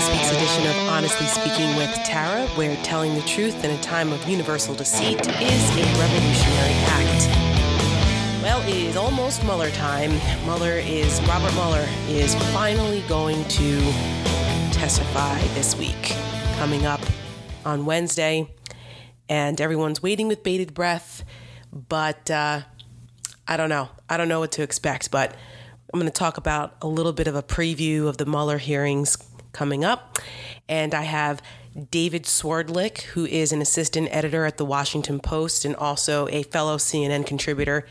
this week's edition of Honestly Speaking with Tara, where telling the truth in a time of universal deceit is a revolutionary act. Well, it is almost Mueller time. Mueller is, Robert Mueller is finally going to testify this week, coming up on Wednesday, and everyone's waiting with bated breath, but uh, I don't know. I don't know what to expect, but I'm going to talk about a little bit of a preview of the Mueller hearings coming up. And I have David Swerdlick, who is an assistant editor at the Washington Post and also a fellow CNN contributor.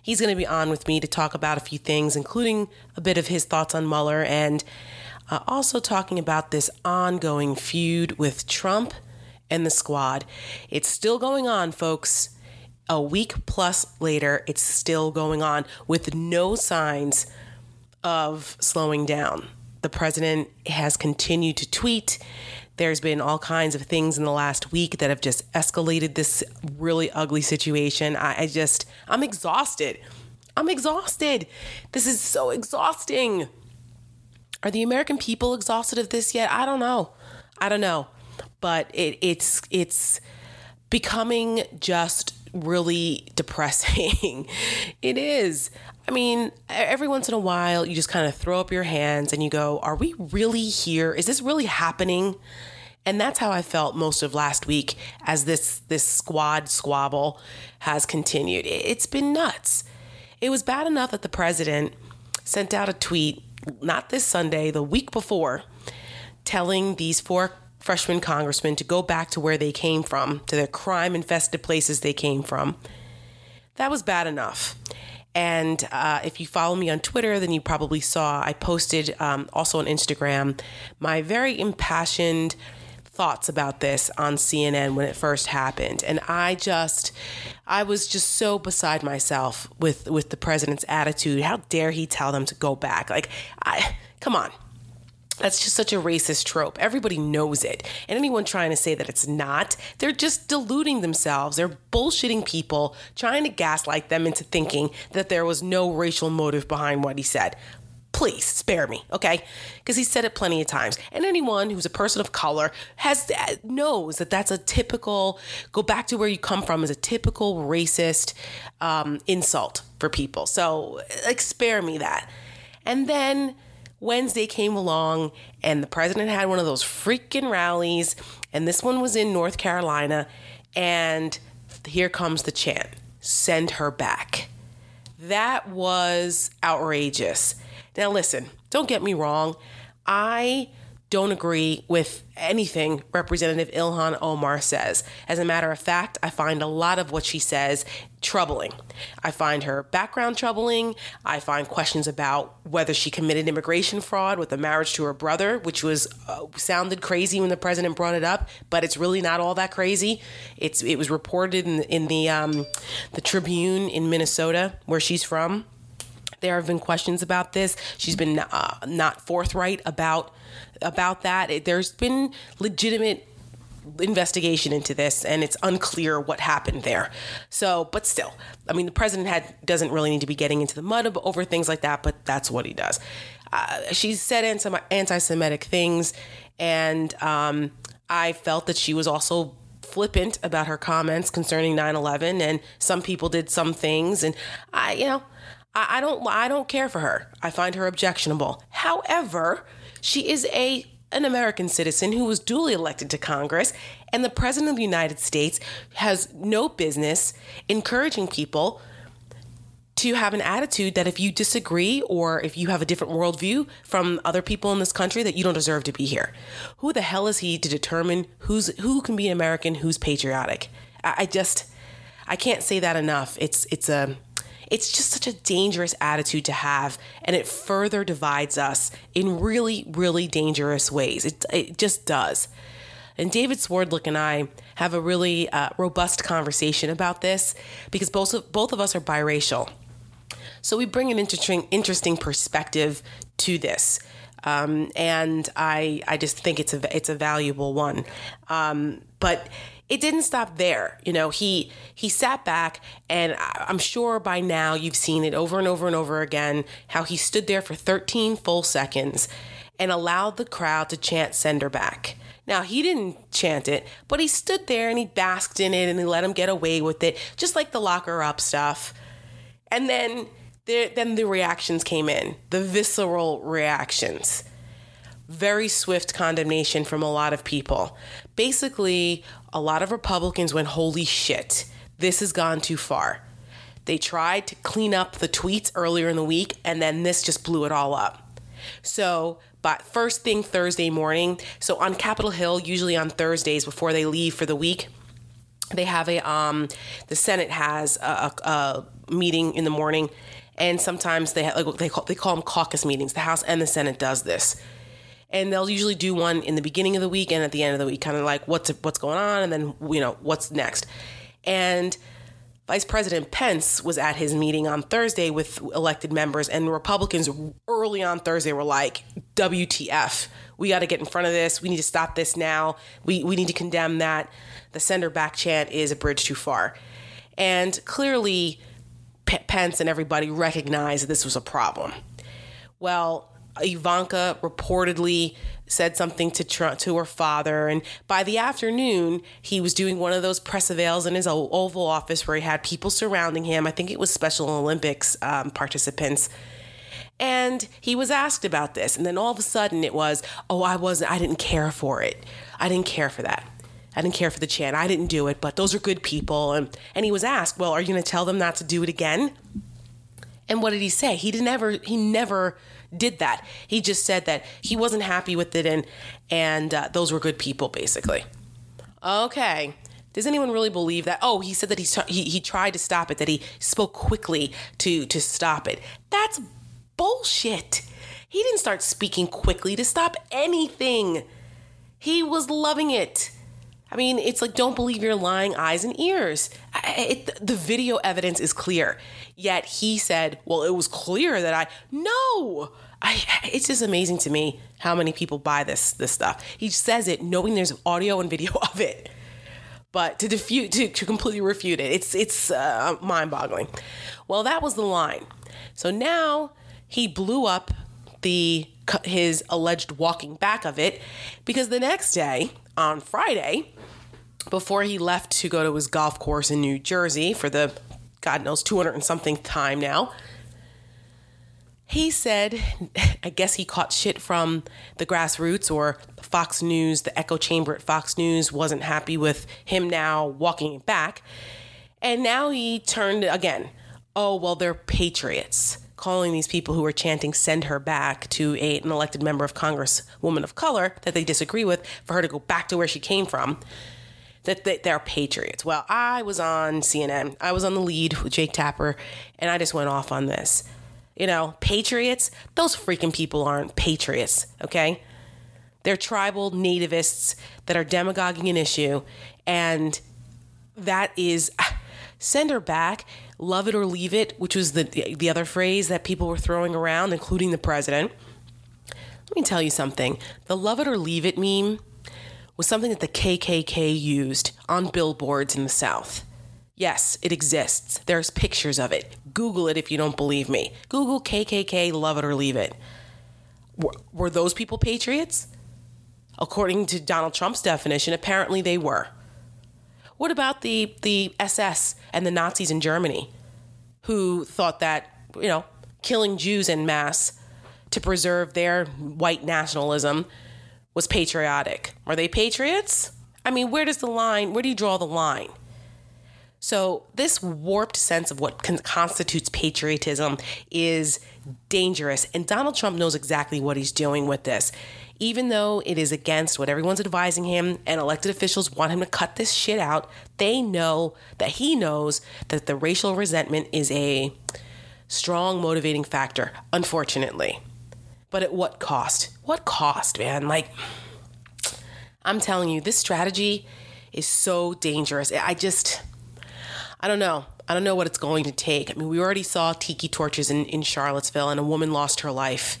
He's going to be on with me to talk about a few things, including a bit of his thoughts on Mueller and uh, also talking about this ongoing feud with Trump and the squad. It's still going on, folks. A week plus later, it's still going on with no signs of slowing down. The president has continued to tweet. There's been all kinds of things in the last week that have just escalated this really ugly situation. I, I just, I'm exhausted. I'm exhausted. This is so exhausting. Are the American people exhausted of this yet? I don't know. I don't know. But it, it's it's becoming just really depressing. it is. I mean, every once in a while, you just kind of throw up your hands and you go, Are we really here? Is this really happening? And that's how I felt most of last week as this, this squad squabble has continued. It's been nuts. It was bad enough that the president sent out a tweet, not this Sunday, the week before, telling these four freshman congressmen to go back to where they came from, to their crime infested places they came from. That was bad enough. And uh, if you follow me on Twitter, then you probably saw I posted um, also on Instagram my very impassioned thoughts about this on CNN when it first happened. And I just, I was just so beside myself with with the president's attitude. How dare he tell them to go back? Like, I come on. That's just such a racist trope. Everybody knows it. And anyone trying to say that it's not, they're just deluding themselves. They're bullshitting people, trying to gaslight them into thinking that there was no racial motive behind what he said. Please spare me, okay? Because he said it plenty of times. And anyone who's a person of color has knows that that's a typical go back to where you come from is a typical racist um, insult for people. So, like, spare me that. And then Wednesday came along and the president had one of those freaking rallies, and this one was in North Carolina. And here comes the chant send her back. That was outrageous. Now, listen, don't get me wrong. I don't agree with anything Representative Ilhan Omar says. As a matter of fact, I find a lot of what she says troubling. I find her background troubling. I find questions about whether she committed immigration fraud with the marriage to her brother, which was uh, sounded crazy when the president brought it up, but it's really not all that crazy. It's it was reported in, in the um, the Tribune in Minnesota, where she's from. There have been questions about this. She's been uh, not forthright about about that. It, there's been legitimate investigation into this and it's unclear what happened there. So, but still, I mean, the president had doesn't really need to be getting into the mud over things like that, but that's what he does. Uh, she said anti-Semitic things, and um, I felt that she was also flippant about her comments concerning 9/11, and some people did some things, and I, you know, I don't, I don't care for her. I find her objectionable. However she is a an American citizen who was duly elected to Congress, and the President of the United States has no business encouraging people to have an attitude that if you disagree or if you have a different worldview from other people in this country, that you don't deserve to be here. Who the hell is he to determine who's who can be an American, who's patriotic? I, I just I can't say that enough. It's it's a it's just such a dangerous attitude to have, and it further divides us in really, really dangerous ways. It, it just does. And David Swerdlick and I have a really uh, robust conversation about this because both of, both of us are biracial. So we bring an interesting, interesting perspective to this. Um, and I, I just think it's a, it's a valuable one. Um, but it didn't stop there. You know, he he sat back, and I'm sure by now you've seen it over and over and over again how he stood there for 13 full seconds and allowed the crowd to chant send her back. Now, he didn't chant it, but he stood there and he basked in it and he let him get away with it, just like the locker up stuff. And then there, then the reactions came in, the visceral reactions. Very swift condemnation from a lot of people. Basically, a lot of Republicans went, Holy shit, this has gone too far. They tried to clean up the tweets earlier in the week, and then this just blew it all up. So but first thing Thursday morning, so on Capitol Hill, usually on Thursdays before they leave for the week, they have a um, the Senate has a, a, a meeting in the morning, and sometimes they have, like they call they call them caucus meetings. The House and the Senate does this, and they'll usually do one in the beginning of the week and at the end of the week, kind of like what's what's going on, and then you know what's next, and Vice President Pence was at his meeting on Thursday with elected members, and Republicans early on Thursday were like, WTF, we got to get in front of this. We need to stop this now. We, we need to condemn that. The sender back chant is a bridge too far. And clearly, P- Pence and everybody recognized that this was a problem. Well, Ivanka reportedly said something to Trump, to her father, and by the afternoon, he was doing one of those press avails in his Oval Office where he had people surrounding him. I think it was Special Olympics um, participants. And he was asked about this, and then all of a sudden it was, "Oh, I wasn't. I didn't care for it. I didn't care for that. I didn't care for the chant. I didn't do it. But those are good people." And and he was asked, "Well, are you going to tell them not to do it again?" And what did he say? He didn't ever. He never did that. He just said that he wasn't happy with it and and uh, those were good people basically. Okay. Does anyone really believe that? Oh, he said that he, he he tried to stop it, that he spoke quickly to to stop it. That's bullshit. He didn't start speaking quickly to stop anything. He was loving it. I mean, it's like don't believe your lying eyes and ears. It, the video evidence is clear. Yet he said, "Well, it was clear that I no." I, it's just amazing to me how many people buy this this stuff. He says it knowing there's audio and video of it, but to defute to, to completely refute it, it's it's uh, mind-boggling. Well, that was the line. So now he blew up the his alleged walking back of it because the next day on Friday, before he left to go to his golf course in New Jersey for the God knows 200 and something time now, he said, I guess he caught shit from the grassroots or Fox News, the echo chamber at Fox News wasn't happy with him now walking it back. And now he turned again. Oh, well, they're patriots, calling these people who are chanting send her back to a, an elected member of Congress, woman of color that they disagree with, for her to go back to where she came from that, that they're patriots. Well, I was on CNN. I was on the lead with Jake Tapper, and I just went off on this. You know, patriots, those freaking people aren't patriots, okay? They're tribal nativists that are demagoguing an issue, and that is send her back, love it or leave it, which was the the other phrase that people were throwing around, including the president. Let me tell you something. The love it or leave it meme was something that the KKK used on billboards in the South. Yes, it exists. There's pictures of it. Google it if you don't believe me. Google KKK, love it or leave it. Were, those people patriots? According to Donald Trump's definition, apparently they were. What about the, the SS and the Nazis in Germany who thought that, you know, killing Jews en masse to preserve their white nationalism was patriotic. Are they patriots? I mean, where does the line, where do you draw the line? So, this warped sense of what constitutes patriotism is dangerous. And Donald Trump knows exactly what he's doing with this. Even though it is against what everyone's advising him and elected officials want him to cut this shit out, they know that he knows that the racial resentment is a strong motivating factor, unfortunately. But at what cost? What cost, man? Like, I'm telling you, this strategy is so dangerous. I just, I don't know. I don't know what it's going to take. I mean, we already saw tiki torches in, in Charlottesville and a woman lost her life.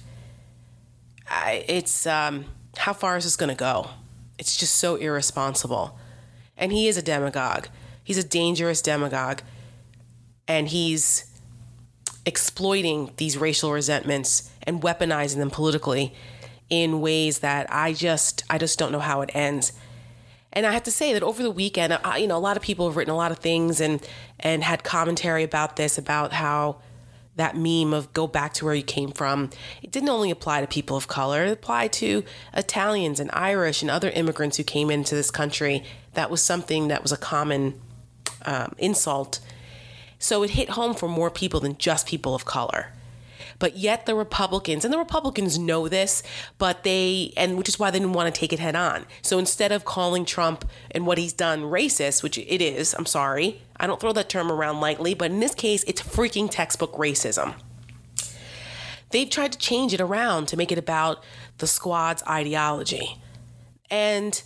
I, it's, um, how far is this going to go? It's just so irresponsible. And he is a demagogue. He's a dangerous demagogue. And he's exploiting these racial resentments and weaponizing them politically in ways that I just I just don't know how it ends. And I have to say that over the weekend, I, you know, a lot of people have written a lot of things and and had commentary about this about how that meme of go back to where you came from, it didn't only apply to people of color, it applied to Italians and Irish and other immigrants who came into this country. That was something that was a common um, insult. So it hit home for more people than just people of color. But yet the Republicans, and the Republicans know this, but they, and which is why they didn't want to take it head on. So instead of calling Trump and what he's done racist, which it is, I'm sorry, I don't throw that term around lightly, but in this case, it's freaking textbook racism. They've tried to change it around to make it about the squad's ideology. And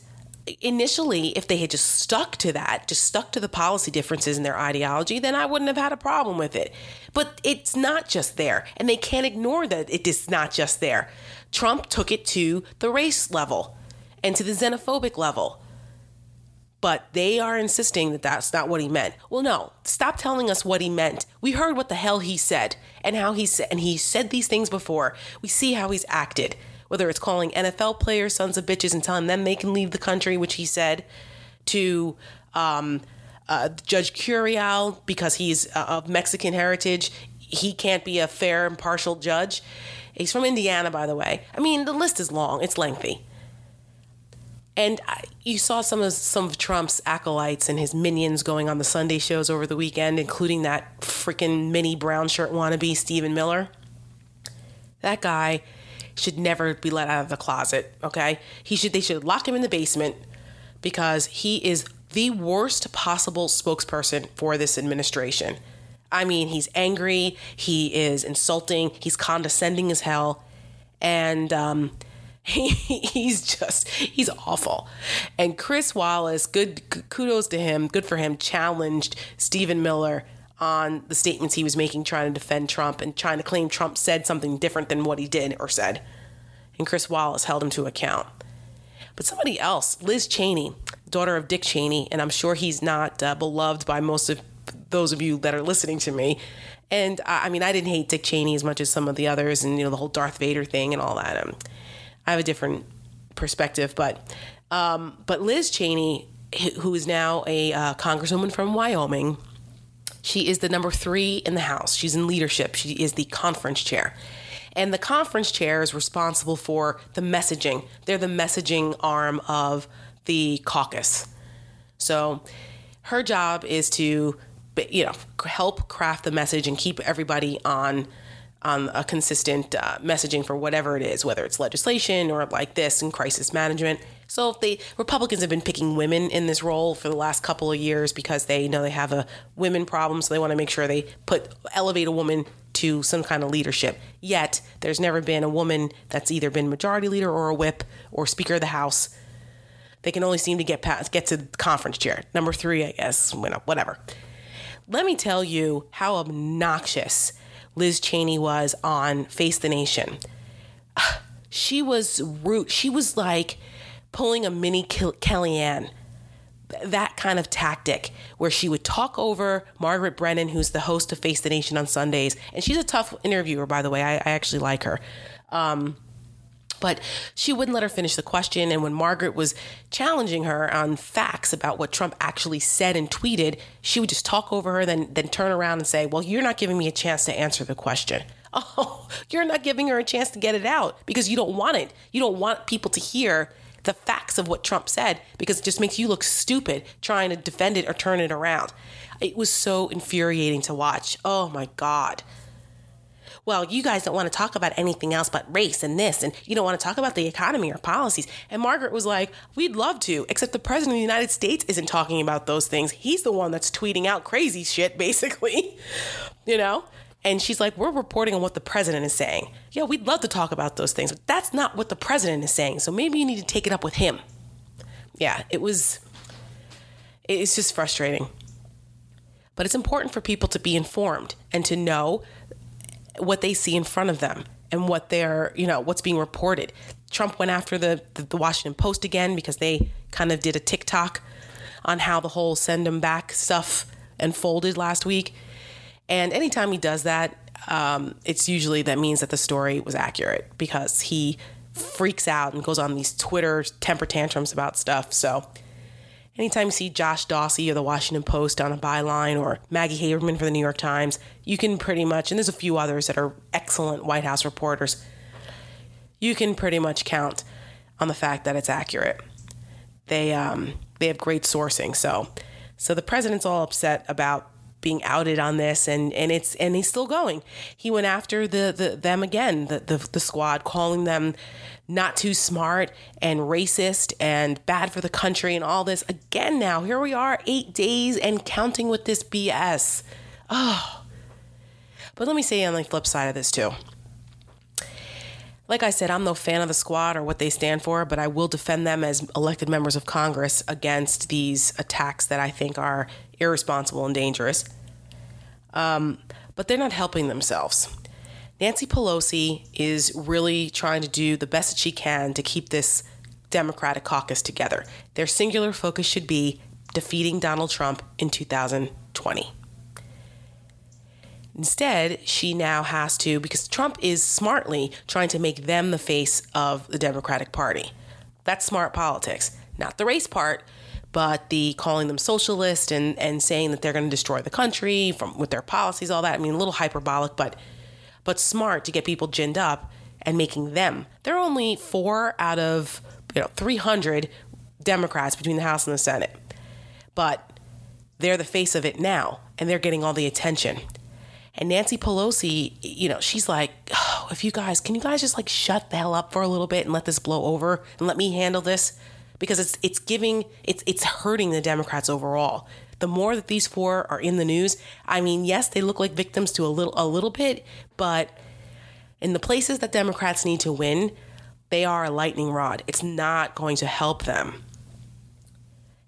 initially, if they had just stuck to that, just stuck to the policy differences in their ideology, then I wouldn't have had a problem with it. But it's not just there, and they can't ignore that it is not just there. Trump took it to the race level and to the xenophobic level. But they are insisting that that's not what he meant. Well, no, stop telling us what he meant. We heard what the hell he said and how he said, and he said these things before. We see how he's acted whether it's calling NFL players sons of bitches and telling them they can leave the country, which he said, to um, uh, Judge Curiel because he's uh, of Mexican heritage, he can't be a fair, impartial judge. He's from Indiana, by the way. I mean, the list is long; it's lengthy. And you saw some of some of Trump's acolytes and his minions going on the Sunday shows over the weekend, including that freaking mini brown shirt wannabe Stephen Miller. That guy should never be let out of the closet, okay? He should they should lock him in the basement because he is the worst possible spokesperson for this administration. I mean, he's angry, he is insulting, he's condescending as hell, and um, he, he's just he's awful. And Chris Wallace, good kudos to him, good for him, challenged Stephen Miller on the statements he was making trying to defend Trump and trying to claim Trump said something different than what he did or said. And Chris Wallace held him to account. But somebody else, Liz Cheney, daughter of Dick Cheney, and I'm sure he's not uh, beloved by most of those of you that are listening to me. And I, I, mean, I didn't hate Dick Cheney as much as some of the others, and you know the whole Darth Vader thing and all that. Um, I have a different perspective, but um, but Liz Cheney, who is now a uh, congresswoman from Wyoming, she is the number three in the House. She's in leadership. She is the conference chair. And the conference chair is responsible for the messaging. They're the messaging arm of the caucus. So her job is to you know help craft the message and keep everybody on on a consistent uh, messaging for whatever it is, whether it's legislation or like this and crisis management. So if they Republicans have been picking women in this role for the last couple of years because they know they have a women problem, so they want to make sure they put elevate a woman to some kind of leadership. Yet there's never been a woman that's either been majority leader or a whip or speaker of the house. They can only seem to get past get to conference chair number three, I guess. Whatever. Let me tell you how obnoxious Liz Cheney was on Face the Nation. She was rude. She was like pulling a mini Kellyanne. That kind of tactic where she would talk over Margaret Brennan, who's the host of Face the Nation on Sundays. And she's a tough interviewer, by the way. I, I actually like her. Um, but she wouldn't let her finish the question. And when Margaret was challenging her on facts about what Trump actually said and tweeted, she would just talk over her, then then turn around and say, "Well, you're not giving me a chance to answer the question." Oh, you're not giving her a chance to get it out because you don't want it. You don't want people to hear the facts of what Trump said because it just makes you look stupid trying to defend it or turn it around. It was so infuriating to watch. Oh my God well, you guys don't want to talk about anything else but race and this, and you don't want to talk about the economy or policies. And Margaret was like, we'd love to, except the president of the United States isn't talking about those things. He's the one that's tweeting out crazy shit, basically, you know? And she's like, we're reporting on what the president is saying. Yeah, we'd love to talk about those things, but that's not what the president is saying. So maybe you need to take it up with him. Yeah, it was, it's just frustrating. But it's important for people to be informed and to know what they see in front of them and what they're, you know, what's being reported. Trump went after the, the, the Washington Post again because they kind of did a tick-tock on how the whole send them back stuff unfolded last week. And anytime he does that, um, it's usually that means that the story was accurate because he freaks out and goes on these Twitter temper tantrums about stuff. So anytime you see Josh Dawsey or the Washington Post on a byline or Maggie Haberman for the New York Times, you can pretty much, and there's a few others that are excellent White House reporters, you can pretty much count on the fact that it's accurate. They um, they have great sourcing, so so the president's all upset about being outed on this and and it's and he's still going. He went after the, the them again the, the the squad calling them not too smart and racist and bad for the country and all this. Again now here we are 8 days and counting with this BS oh. But let me say on the flip side of this too. Like I said, I'm no fan of the squad or what they stand for, but I will defend them as elected members of Congress against these attacks that I think are irresponsible and dangerous. Um, but they're not helping themselves. Nancy Pelosi is really trying to do the best that she can to keep this Democratic caucus together. Their singular focus should be defeating Donald Trump in 2020. Instead, she now has to, because Trump is smartly trying to make them the face of the Democratic Party. That's smart politics. Not the race part, but the calling them socialist and, and saying that they're going to destroy the country from with their policies, all that. I mean, a little hyperbolic, but but smart to get people ginned up and making them. There are only four out of you know 300 Democrats between the House and the Senate, but they're the face of it now, and they're getting all the attention. And Nancy Pelosi, you know, she's like, oh, if you guys, can you guys just like shut the hell up for a little bit and let this blow over and let me handle this? Because it's it's giving it's it's hurting the Democrats overall. The more that these four are in the news, I mean, yes, they look like victims to a little a little bit, but in the places that Democrats need to win, they are a lightning rod. It's not going to help them.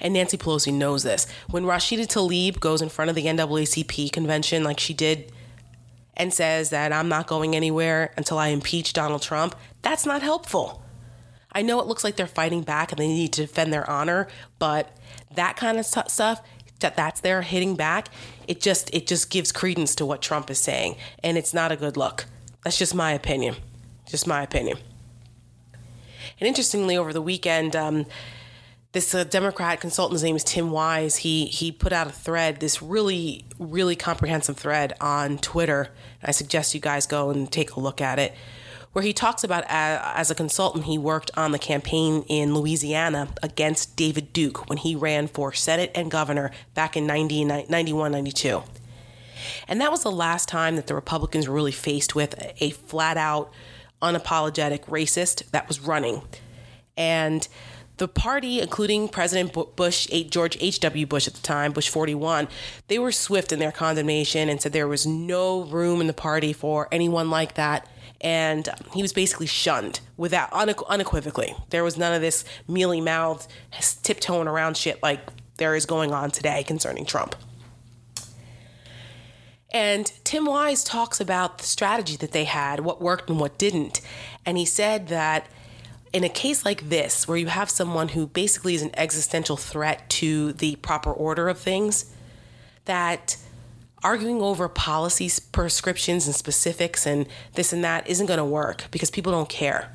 And Nancy Pelosi knows this. When Rashida Tlaib goes in front of the NAACP convention, like she did and says that I'm not going anywhere until I impeach Donald Trump, that's not helpful. I know it looks like they're fighting back and they need to defend their honor, but that kind of stuff that that's there hitting back, it just it just gives credence to what Trump is saying, and it's not a good look. That's just my opinion. Just my opinion. And interestingly, over the weekend, um, this uh, Democrat consultant, his name is Tim Wise. He he put out a thread, this really really comprehensive thread on Twitter. I suggest you guys go and take a look at it, where he talks about uh, as a consultant he worked on the campaign in Louisiana against David Duke when he ran for Senate and governor back in 90, 91, 92. And that was the last time that the Republicans were really faced with a flat out, unapologetic racist that was running. And the party, including President Bush, George H.W. Bush at the time, Bush 41, they were swift in their condemnation and said there was no room in the party for anyone like that. And he was basically shunned without unequivocally. There was none of this mealy mouthed, tiptoeing around shit like there is going on today concerning Trump. And Tim Wise talks about the strategy that they had, what worked and what didn't. And he said that in a case like this, where you have someone who basically is an existential threat to the proper order of things, that arguing over policies, prescriptions, and specifics and this and that isn't going to work because people don't care.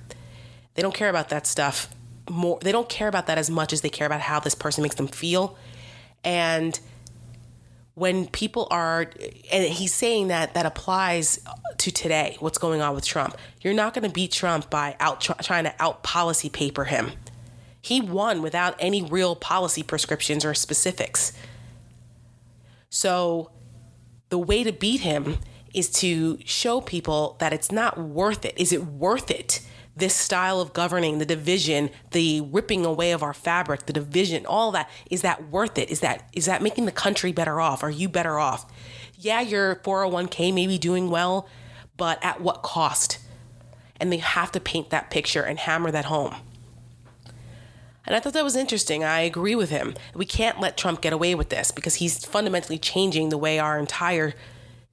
They don't care about that stuff more. They don't care about that as much as they care about how this person makes them feel. And when people are and he's saying that that applies to today what's going on with trump you're not going to beat trump by out trying to out policy paper him he won without any real policy prescriptions or specifics so the way to beat him is to show people that it's not worth it is it worth it this style of governing, the division, the ripping away of our fabric, the division, all that, is that worth it? Is that is that making the country better off? Are you better off? Yeah, your 401k may be doing well, but at what cost? And they have to paint that picture and hammer that home. And I thought that was interesting. I agree with him. We can't let Trump get away with this because he's fundamentally changing the way our entire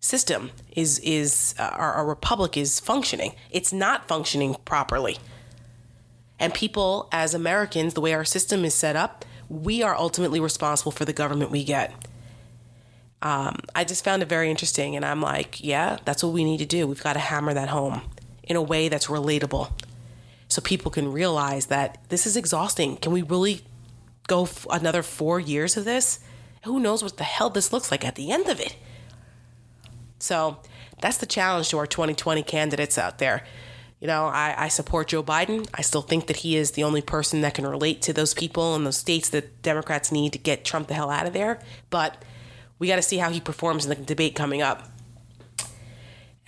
system is is uh, our, our republic is functioning. It's not functioning properly. And people, as Americans, the way our system is set up, we are ultimately responsible for the government we get. Um, I just found it very interesting, and I'm like, yeah, that's what we need to do. We've got to hammer that home in a way that's relatable. So people can realize that this is exhausting. Can we really go f- another four years of this? Who knows what the hell this looks like at the end of it? So that's the challenge to our 2020 candidates out there. You know, I, I, support Joe Biden. I still think that he is the only person that can relate to those people in those states that Democrats need to get Trump the hell out of there. But we got to see how he performs in the debate coming up.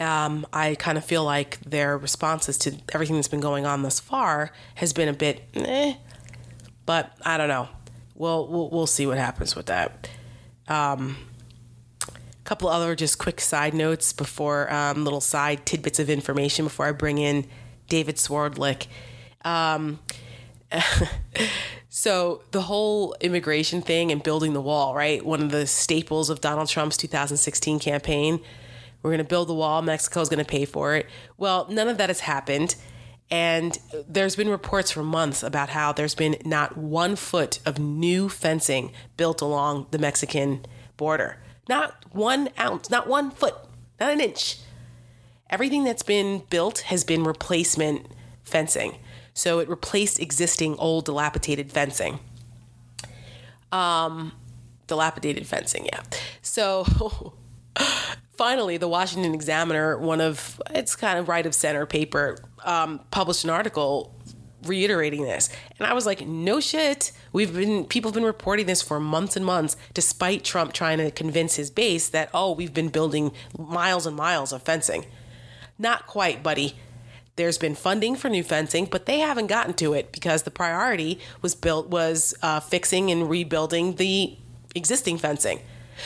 Um, I kind of feel like their responses to everything that's been going on thus far has been a bit eh, but I don't know. We'll we'll, we'll see what happens with that. Um, a couple other just quick side notes before um, little side tidbits of information before I bring in David Swerdlick. Um, so the whole immigration thing and building the wall, right? One of the staples of Donald Trump's 2016 campaign. We're going to build the wall. Mexico's going to pay for it. Well, none of that has happened. And there's been reports for months about how there's been not one foot of new fencing built along the Mexican border. Not one ounce, not one foot, not an inch. Everything that's been built has been replacement fencing. So it replaced existing old dilapidated fencing. Um, dilapidated fencing, yeah. So finally, the Washington Examiner, one of its kind of right of center paper, um, published an article reiterating this. And I was like, no shit. We've been people have been reporting this for months and months, despite Trump trying to convince his base that, oh, we've been building miles and miles of fencing. Not quite, buddy. There's been funding for new fencing, but they haven't gotten to it because the priority was built was uh, fixing and rebuilding the existing fencing.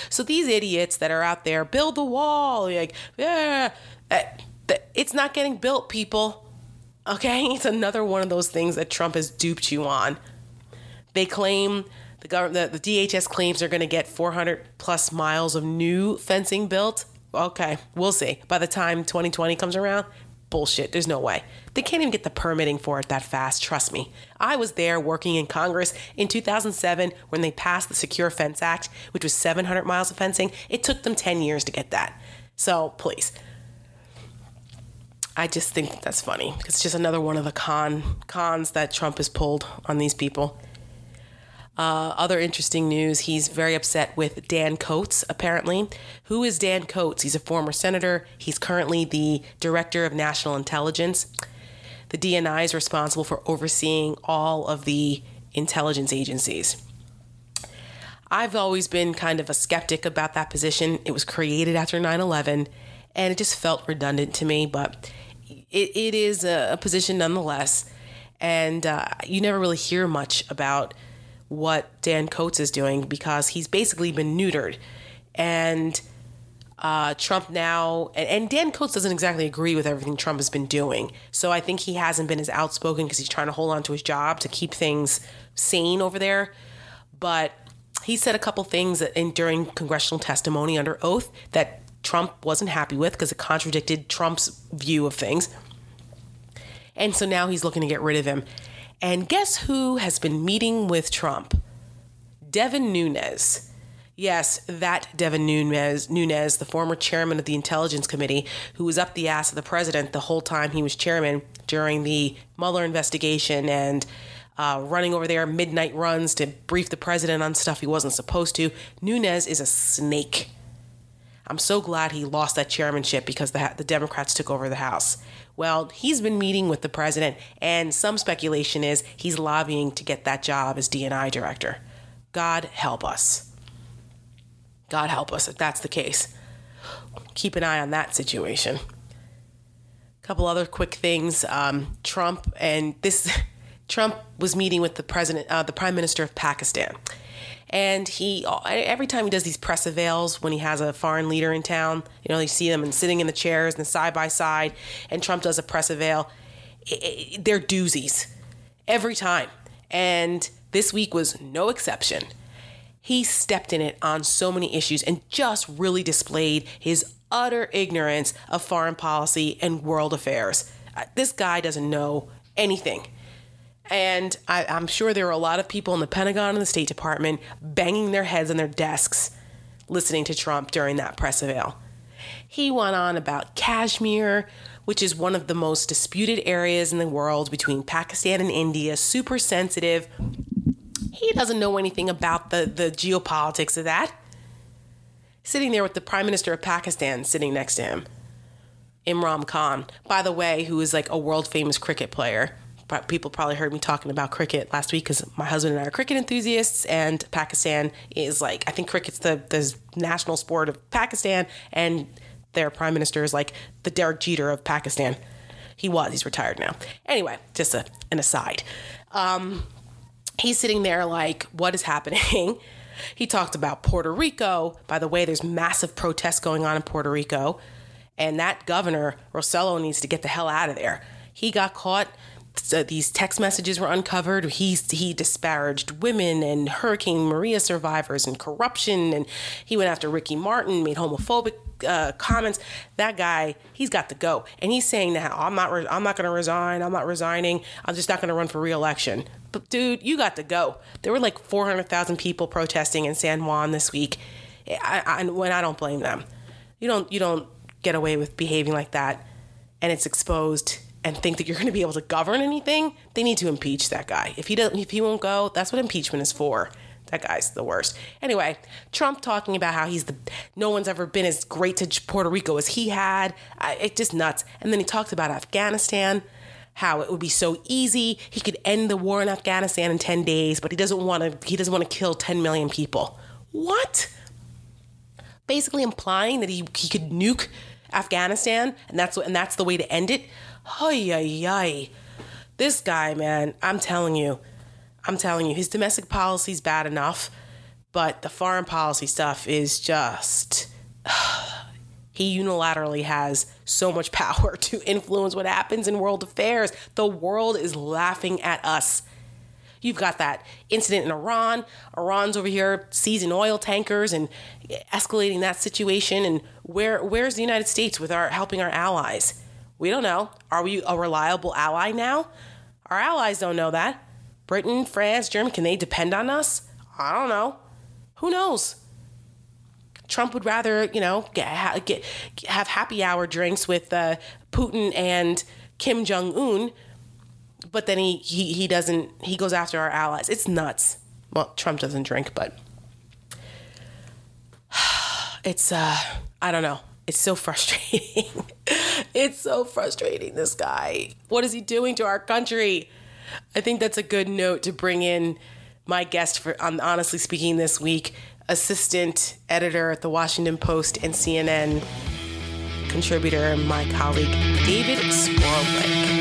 So these idiots that are out there build the wall, like yeah, uh, it's not getting built, people. Okay, it's another one of those things that Trump has duped you on. They claim the government, the, the DHS claims they're going to get 400 plus miles of new fencing built. Okay, we'll see. By the time 2020 comes around, bullshit. There's no way. They can't even get the permitting for it that fast. Trust me. I was there working in Congress in 2007 when they passed the Secure Fence Act, which was 700 miles of fencing. It took them 10 years to get that. So please. I just think that's funny. because It's just another one of the con cons that Trump has pulled on these people. Uh, other interesting news he's very upset with Dan Coats, apparently. Who is Dan Coats? He's a former senator. He's currently the director of national intelligence. The DNI is responsible for overseeing all of the intelligence agencies. I've always been kind of a skeptic about that position. It was created after 9 11, and it just felt redundant to me, but it, it is a, a position nonetheless. And uh, you never really hear much about what Dan Coats is doing because he's basically been neutered. And uh, Trump now, and, and, Dan Coats doesn't exactly agree with everything Trump has been doing. So I think he hasn't been as outspoken because he's trying to hold on to his job to keep things sane over there. But he said a couple things in, during congressional testimony under oath that Trump wasn't happy with because it contradicted Trump's view of things. And so now he's looking to get rid of him. And guess who has been meeting with Trump? Devin Nunes. Yes, that Devin Nunes, Nunes, the former chairman of the Intelligence Committee, who was up the ass of the president the whole time he was chairman during the Mueller investigation and uh, running over there midnight runs to brief the president on stuff he wasn't supposed to. Nunes is a snake. I'm so glad he lost that chairmanship because the, the Democrats took over the House. Well, he's been meeting with the president, and some speculation is he's lobbying to get that job as DNI director. God help us. God help us if that's the case. Keep an eye on that situation. A couple other quick things. Um, Trump and this. Trump was meeting with the president, uh, the prime minister of Pakistan and he, every time he does these press avails when he has a foreign leader in town, you know, you see them and sitting in the chairs and side by side, and Trump does a press avail. they're doozies every time. And this week was no exception. He stepped in it on so many issues and just really displayed his utter ignorance of foreign policy and world affairs. Uh, this guy doesn't know anything. And I, am sure there were a lot of people in the Pentagon and the State Department banging their heads on their desks listening to Trump during that press avail. He went on about Kashmir, which is one of the most disputed areas in the world between Pakistan and India, super sensitive. He doesn't know anything about the, the geopolitics of that. Sitting there with the Prime Minister of Pakistan sitting next to him, Imran Khan, by the way, who is like a world famous cricket player people probably heard me talking about cricket last week because my husband and I are cricket enthusiasts, and Pakistan is like I think cricket's the the national sport of Pakistan, and their prime minister is like the Derek Jeter of Pakistan. He was. He's retired now. Anyway, just a, an aside. Um, he's sitting there like, what is happening? he talked about Puerto Rico. By the way, there's massive protests going on in Puerto Rico, and that governor Rossello needs to get the hell out of there. He got caught uh, these text messages were uncovered. He he disparaged women and Hurricane Maria survivors and corruption, and he went after Ricky Martin, made homophobic uh, comments. That guy, he's got to go, and he's saying now, I'm not re- I'm not going to resign. I'm not resigning. I'm just not going to run for reelection. But dude, you got to go. There were like 400,000 people protesting in San Juan this week, I, I, when I don't blame them. You don't you don't get away with behaving like that, and it's exposed and think that you're going to be able to govern anything, they need to impeach that guy. If he doesn't, if he won't go, that's what impeachment is for. That guy's the worst. Anyway, Trump talking about how he's the no one's ever been as great to Puerto Rico as he had. I, it just nuts. And then he talked about Afghanistan, how it would be so easy. He could end the war in Afghanistan in 10 days, but he doesn't want to he doesn't want to kill 10 million people. What? Basically implying that he, he could nuke Afghanistan and that's what and that's the way to end it. Ay, ay, ay. This guy, man, I'm telling you, I'm telling you, his domestic policy is bad enough, but the foreign policy stuff is just. he unilaterally has so much power to influence what happens in world affairs. The world is laughing at us. You've got that incident in Iran. Iran's over here seizing oil tankers and escalating that situation. And where where's the United States with our helping our allies? We don't know. Are we a reliable ally now? Our allies don't know that. Britain, France, Germany, can they depend on us? I don't know. Who knows? Trump would rather, you know, get, get have happy hour drinks with uh, Putin and Kim Jong Un, but then he, he he doesn't. He goes after our allies. It's nuts. Well, Trump doesn't drink, but it's uh, I don't know. It's so frustrating. it's so frustrating, this guy. What is he doing to our country? I think that's a good note to bring in my guest for um, honestly speaking this week, assistant editor at the Washington Post and CNN contributor, my colleague David Swerdlick.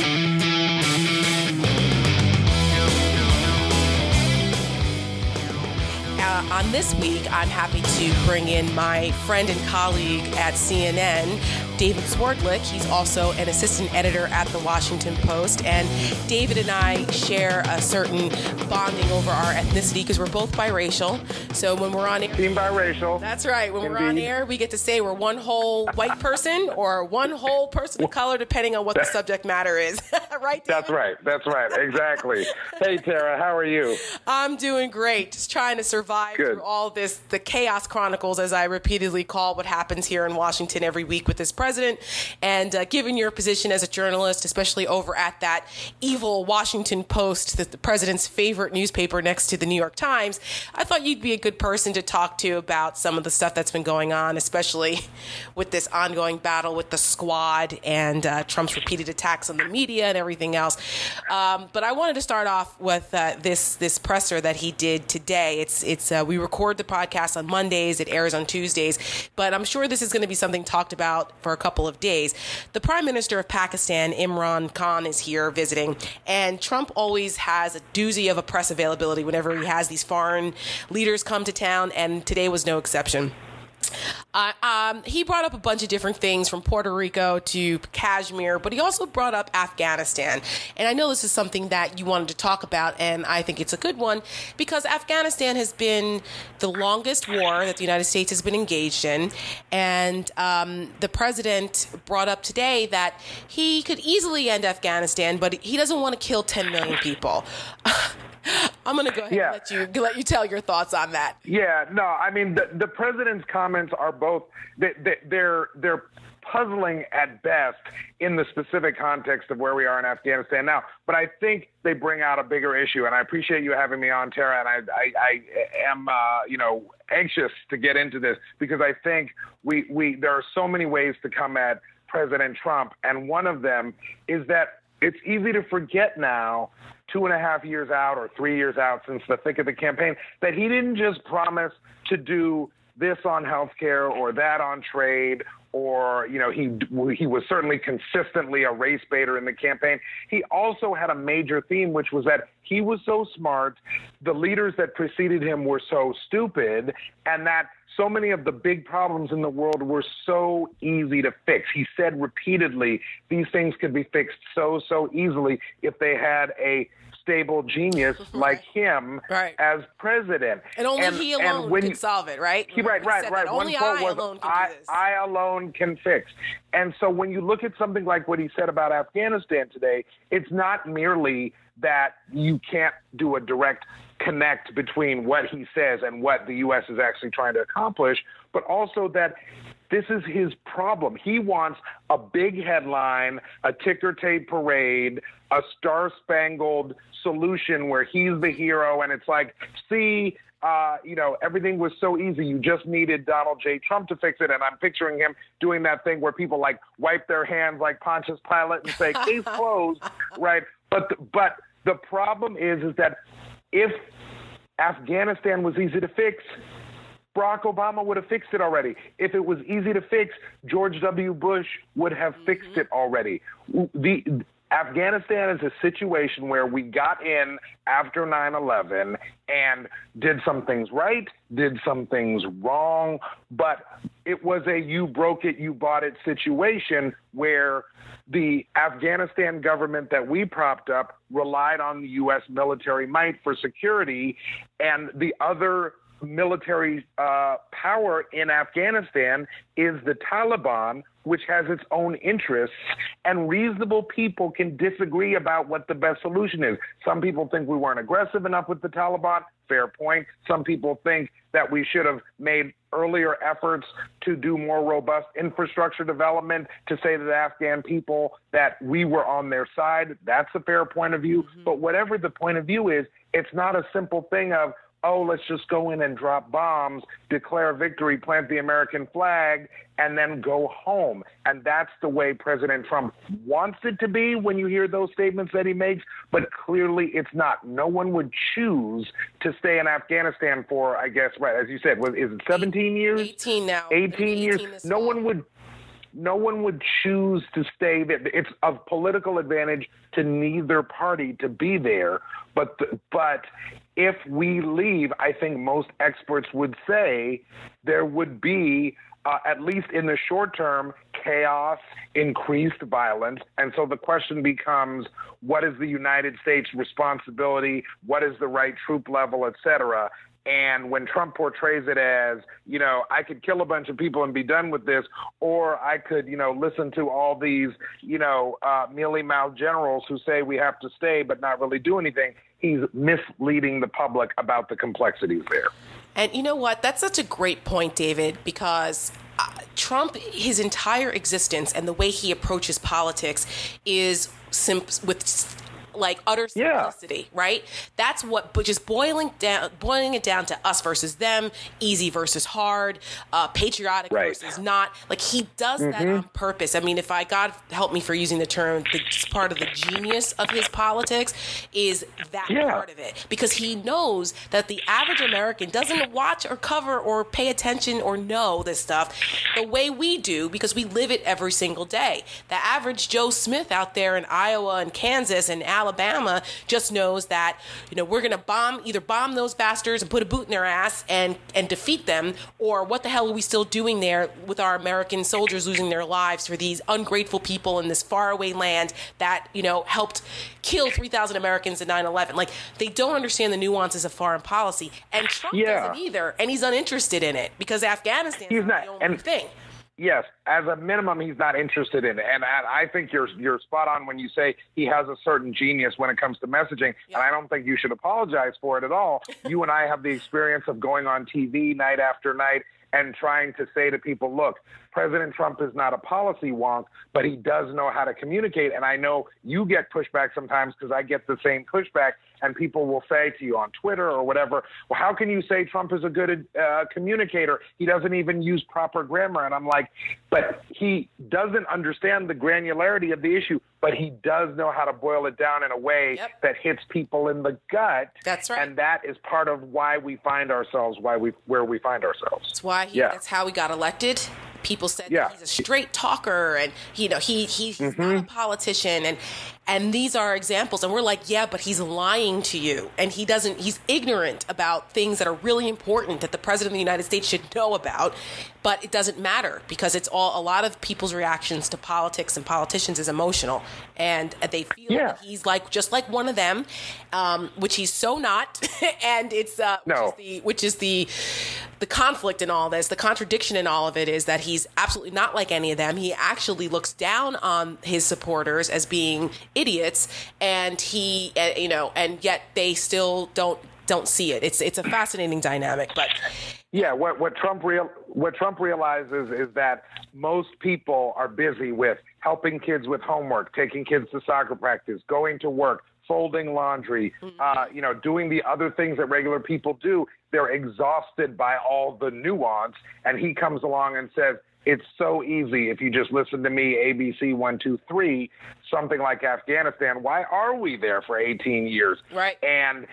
Uh, on this week, I'm happy to bring in my friend and colleague at CNN, David Swerdlick. He's also an assistant editor at the Washington Post. And David and I share a certain bonding over our ethnicity because we're both biracial. So when we're on air, being biracial. That's right. When Indeed. we're on air, we get to say we're one whole white person or one whole person of color, depending on what the subject matter is. right? Tara? That's right. That's right. Exactly. hey, Tara, how are you? I'm doing great. Just trying to survive Good. through all this, the chaos chronicles, as I repeatedly call what happens here in Washington every week with this president president. And uh, given your position as a journalist, especially over at that evil Washington Post, the president's favorite newspaper next to the New York Times, I thought you'd be a good person to talk to about some of the stuff that's been going on, especially with this ongoing battle with the squad and uh, Trump's repeated attacks on the media and everything else. Um, but I wanted to start off with uh, this this presser that he did today. It's it's uh, we record the podcast on Mondays. It airs on Tuesdays, but I'm sure this is going to be something talked about for a couple of days. The Prime Minister of Pakistan, Imran Khan, is here visiting, and Trump always has a doozy of a press availability whenever he has these foreign leaders come to town, and today was no exception. Uh, um, he brought up a bunch of different things from Puerto Rico to Kashmir, but he also brought up Afghanistan. And I know this is something that you wanted to talk about, and I think it's a good one because Afghanistan has been the longest war that the United States has been engaged in. And um, the president brought up today that he could easily end Afghanistan, but he doesn't want to kill 10 million people. I'm going to go ahead yeah. and let you let you tell your thoughts on that. Yeah, no, I mean the the president's comments are both they, they, they're they're puzzling at best in the specific context of where we are in Afghanistan now. But I think they bring out a bigger issue, and I appreciate you having me on, Tara. And I, I, I am, uh, you know, anxious to get into this because I think we, we there are so many ways to come at President Trump, and one of them is that it's easy to forget now two and a half years out or three years out since the thick of the campaign that he didn't just promise to do this on healthcare or that on trade or you know he he was certainly consistently a race baiter in the campaign. He also had a major theme, which was that he was so smart, the leaders that preceded him were so stupid, and that so many of the big problems in the world were so easy to fix. He said repeatedly these things could be fixed so so easily if they had a stable genius like him right. as president. And only and, he alone could you, solve it, right? He, right, right, right. Only One I was, alone can I. I alone can fix. And so when you look at something like what he said about Afghanistan today, it's not merely that you can't do a direct connect between what he says and what the U.S. is actually trying to accomplish, but also that this is his problem. He wants a big headline, a ticker tape parade, a star spangled solution where he's the hero, and it's like, see, uh, you know, everything was so easy. You just needed Donald J. Trump to fix it. And I'm picturing him doing that thing where people like wipe their hands like Pontius Pilate and say, case closed, right? But, the, but the problem is, is that if Afghanistan was easy to fix, Barack Obama would have fixed it already. If it was easy to fix, George W. Bush would have mm-hmm. fixed it already. The Afghanistan is a situation where we got in after 9 11 and did some things right, did some things wrong, but it was a you broke it, you bought it situation where the Afghanistan government that we propped up relied on the U.S. military might for security, and the other military uh, power in Afghanistan is the Taliban, which has its own interests, and reasonable people can disagree about what the best solution is. Some people think we weren't aggressive enough with the Taliban. Fair point. Some people think that we should have made earlier efforts to do more robust infrastructure development to say to the Afghan people that we were on their side. That's a fair point of view. Mm-hmm. But whatever the point of view is, it's not a simple thing of, oh, let's just go in and drop bombs, declare victory, plant the American flag, and then go home. And that's the way President Trump wants it to be when you hear those statements that he makes, but clearly it's not. No one would choose to stay in Afghanistan for, I guess, right, as you said, was, is it 17 years? 18 now. 18, 18 years. No one would no one would choose to stay there. It's of political advantage to neither party to be there. But but if we leave, I think most experts would say there would be, uh, at least in the short term, chaos, increased violence. And so the question becomes what is the United States' responsibility? What is the right troop level, et cetera? And when Trump portrays it as, you know, I could kill a bunch of people and be done with this, or I could, you know, listen to all these, you know, uh, mealy mouthed generals who say we have to stay but not really do anything, he's misleading the public about the complexities there. And you know what? That's such a great point, David, because uh, Trump, his entire existence and the way he approaches politics is sim- with like utter simplicity, yeah. right? That's what, but just boiling down, boiling it down to us versus them, easy versus hard, uh, patriotic right. versus not. Like he does mm-hmm. that on purpose. I mean, if I God help me for using the term, the part of the genius of his politics is that yeah. part of it because he knows that the average American doesn't watch or cover or pay attention or know this stuff the way we do because we live it every single day. The average Joe Smith out there in Iowa and Kansas and Alabama Alabama just knows that you know we're going to bomb either bomb those bastards and put a boot in their ass and and defeat them, or what the hell are we still doing there with our American soldiers losing their lives for these ungrateful people in this faraway land that you know helped kill 3,000 Americans in 9/11? Like they don't understand the nuances of foreign policy, and Trump yeah. doesn't either, and he's uninterested in it because Afghanistan is not the only and- thing. Yes, as a minimum, he's not interested in it. And, I think you're you're spot on when you say he has a certain genius when it comes to messaging. And I don't think you should apologize for it at all. you and I have the experience of going on TV night after night and trying to say to people, look, President Trump is not a policy wonk, but he does know how to communicate. And I know you get pushback sometimes because I get the same pushback. And people will say to you on Twitter or whatever, well, how can you say Trump is a good uh, communicator? He doesn't even use proper grammar. And I'm like, but he doesn't understand the granularity of the issue, but he does know how to boil it down in a way Yep. that hits people in the gut. That's right. And that is part of why we find ourselves, why we where we find ourselves. That's why he, Yeah. that's how he got elected. People said Yeah. he's a straight talker and you know he, he he's not a mm-hmm. politician and and these are examples. And we're like yeah but he's lying to you. And he doesn't he's ignorant about things that are really important that the president of the United States should know about. But it doesn't matter because it's all a lot of people's reactions to politics and politicians is emotional. And they feel Yeah. that he's like just like one of them um, which he's so not. And it's uh, which is the which is the the conflict in all this, the contradiction in all of it is that he's absolutely not like any of them. He actually looks down on his supporters as being idiots, and he, uh, you know, and yet they still don't don't see it. It's it's a fascinating dynamic, but Yeah, what what Trump real what Trump realizes is that most people are busy with helping kids with homework, taking kids to soccer practice, going to work, folding laundry, uh, you know, doing the other things that regular people do. They're exhausted by all the nuance, and he comes along and says. It's so easy if you just listen to me, ABC one two three, something like Afghanistan. Why are we there for 18 years? Right. And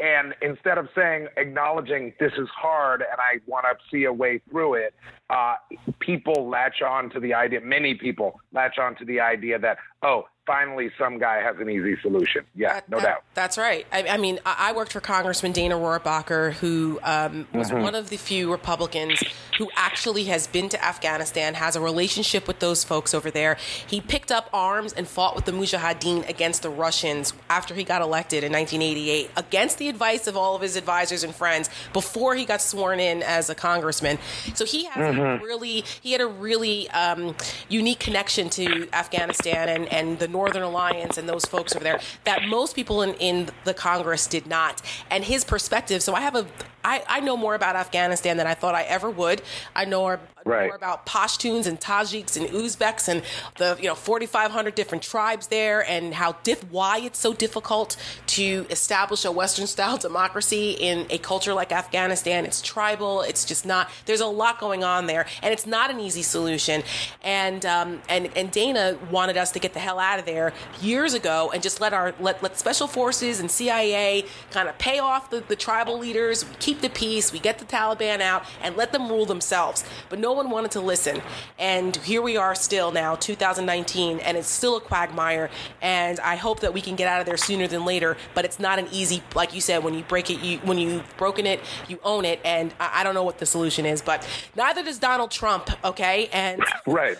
and instead of saying acknowledging this is hard and I want to see a way through it, uh, people latch on to the idea. Many people latch on to the idea that oh, finally some guy has an easy solution. Yeah, That- no that- doubt. That's right. I, I mean, I, worked for Congressman Dana Rohrabacher, who um, was Mm-hmm. one of the few Republicans who actually has been to Afghanistan, has a relationship with those folks over there. He picked up arms and fought with the Mujahideen against the Russians after he got elected in 1988, against the advice of all of his advisors and friends before he got sworn in as a congressman. So he has a really, he had a really um, unique connection to Afghanistan and, and the Northern Alliance and those folks over there that most people in, in the Congress did not. And his perspective, so I have a, I, I know more about Afghanistan than I thought I ever would. I know more, Right. more about Pashtuns and Tajiks and Uzbeks and the you know 4,500 different tribes there and how diff, why it's so difficult to establish a Western style democracy in a culture like Afghanistan. It's tribal. It's just not. There's a lot going on there, and it's not an easy solution. And um, and and Dana wanted us to get the hell out of there years ago and just let our let let special forces and CIA kind of pay off the, the tribal leaders, keep the peace, we get the Taliban out, and let them rule themselves. But no one wanted to listen. And here we are still now, 2019, and it's still a quagmire. And I hope that we can get out of there sooner than later. But it's not an easy, like you said, when you break it, you when you've broken it, you own it. And I, I don't know what the solution is, but neither does Donald Trump. Okay, and Right.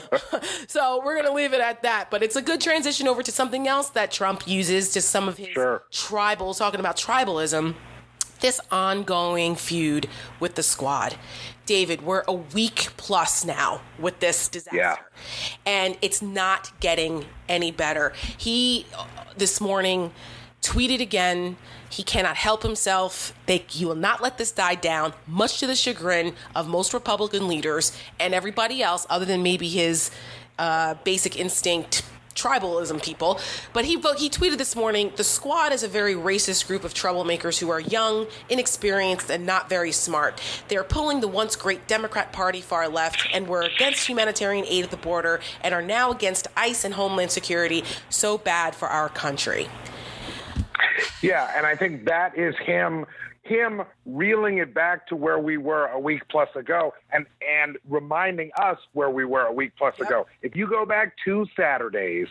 so we're going to leave it at that. But it's a good transition over to something else that Trump uses to some of his Sure. tribal, talking about tribalism, this ongoing feud with the squad. David, we're a week plus now with this disaster. Yeah. And it's not getting any better. He, uh, this morning, tweeted again. He cannot help himself. They, he will not let this die down, much to the chagrin of most Republican leaders and everybody else, other than maybe his uh, basic instinct tribalism people. But he he tweeted this morning: the squad is a very racist group of troublemakers who are young, inexperienced, and not very smart. They are pulling the once great Democrat Party far left and were against humanitarian aid at the border and are now against ICE and Homeland Security. So bad for our country. Yeah, and I think that is him him reeling it back to where we were a week plus ago and and reminding us where we were a week plus ago. If you go back two Saturdays,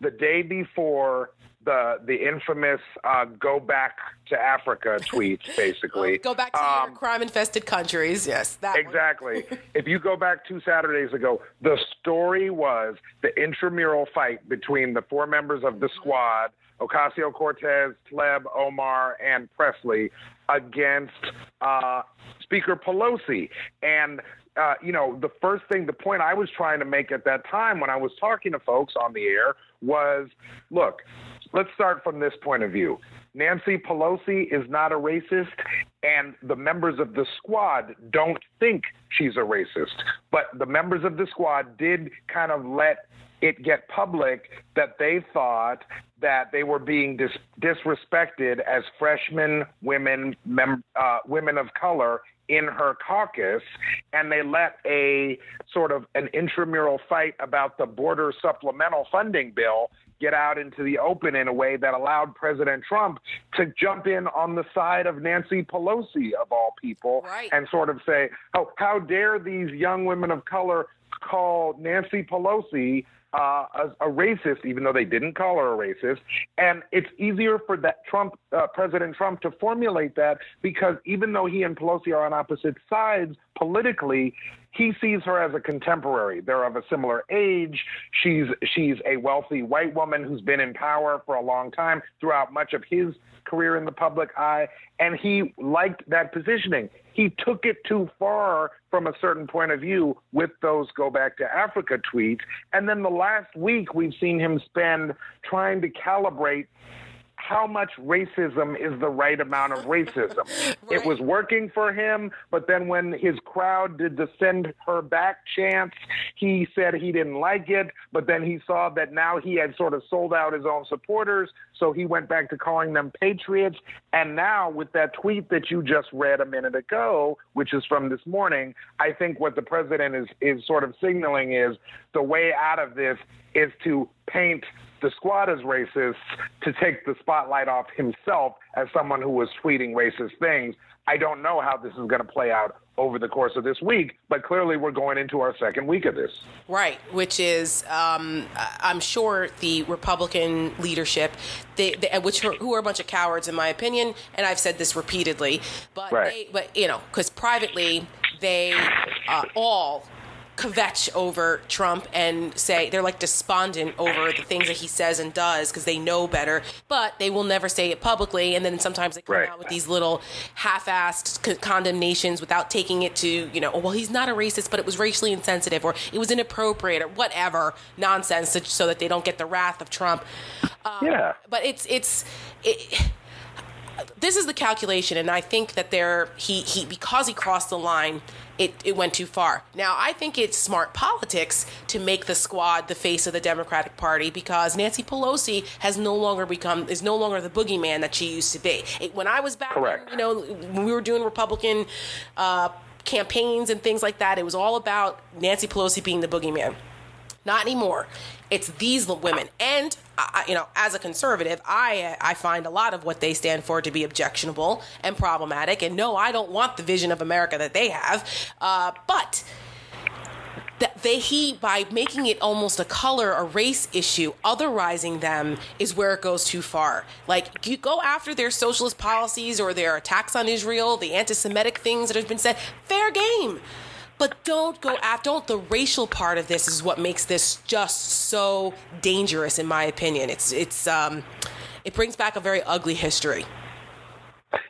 the day before the the infamous uh, "Go back to Africa" tweet, basically. Go back to um, your crime-infested countries. Yes, that. Exactly. if you go back two Saturdays ago, the story was the intramural fight between the four members of the squad Ocasio Cortez, Tlaib, Omar, and Presley against uh, Speaker Pelosi. And uh, you know, the first thing, the point I was trying to make at that time when I was talking to folks on the air was look, let's start from this point of view. Nancy Pelosi is not a racist, and the members of the squad don't think she's a racist. But the members of the squad did kind of let it get public that they thought that they were being dis- disrespected as freshmen women, mem- uh, women of color in her caucus, and they let a sort of an intramural fight about the border supplemental funding bill get out into the open in a way that allowed President Trump to jump in on the side of Nancy Pelosi, of all people, right. and sort of say, oh, how dare these young women of color call Nancy Pelosi uh, a, a, racist, even though they didn't call her a racist. And it's easier for that Trump, uh, President Trump, to formulate that because even though he and Pelosi are on opposite sides politically, he sees her as a contemporary. They're of a similar age. She's she's a wealthy white woman who's been in power for a long time throughout much of his career in the public eye, and he liked that positioning. He took it too far from a certain point of view with those go back to Africa tweets. And then the last week, we've seen him spend trying to calibrate how much racism is the right amount of racism. right. It was working for him, but then when his crowd did the send her back chance, he said he didn't like it, but then he saw that now he had sort of sold out his own supporters, so he went back to calling them patriots. And now with that tweet that you just read a minute ago, which is from this morning, I think what the president is is sort of signaling is the way out of this is to paint the squad as racist to take the spotlight off himself as someone who was tweeting racist things. I don't know how this is going to play out over the course of this week, but clearly we're going into our second week of this. Right, which is, um, I'm sure the Republican leadership, they, they, which are, who are a bunch of cowards in my opinion, and I've said this repeatedly, but right. they, but you know, because privately they uh, all kvetch over Trump and say they're like despondent over the things that he says and does because they know better, but they will never say it publicly. And then sometimes they come right. out with these little half-assed condemnations without taking it to you know, oh, well, he's not a racist, but it was racially insensitive or it was inappropriate or whatever nonsense, so that they don't get the wrath of Trump. Um, yeah, but it's it's. It, this is the calculation, and I think that there he he because he crossed the line, it, it went too far. Now I think it's smart politics to make the squad the face of the Democratic Party because Nancy Pelosi has no longer become is no longer the boogeyman that she used to be. It, when I was back, Correct. you know, when we were doing Republican uh, campaigns and things like that, it was all about Nancy Pelosi being the boogeyman. Not anymore. It's these women. And, uh, you know, as a conservative, I, I find a lot of what they stand for to be objectionable and problematic. And no, I don't want the vision of America that they have. Uh, but that they he by making it almost a color a race issue otherizing them is where it goes too far like you go after their socialist policies or their attacks on israel the anti-semitic things that have been said fair game but don't go after don't the racial part of this is what makes this just so dangerous in my opinion. It's it's um it brings back a very ugly history.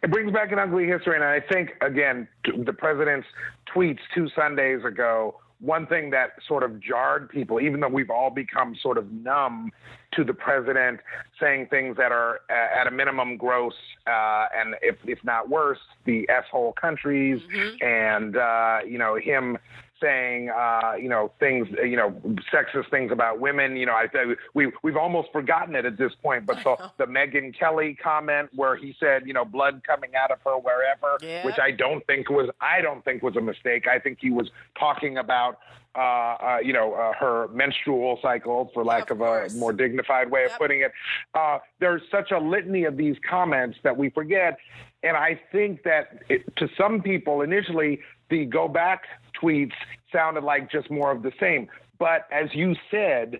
It brings back an ugly history and i think again the president's tweets two sundays ago one thing that sort of jarred people, even though we've all become sort of numb to the president saying things that are uh, at a minimum gross uh, and if, if not worse, the s-hole countries mm-hmm. and, uh, you know, him saying, uh, you know, things, you know, sexist things about women. You know, I we we've almost forgotten it at this point. But the the Megyn Kelly comment where he said, you know, blood coming out of her wherever, yeah. which I don't think was I don't think was a mistake. I think he was talking about. Uh, uh, you know, uh, her menstrual cycle, for lack of, of a more dignified way yep. of putting it. Uh, there's such a litany of these comments that we forget. And I think that it, to some people initially, the go back tweets sounded like just more of the same. But as you said,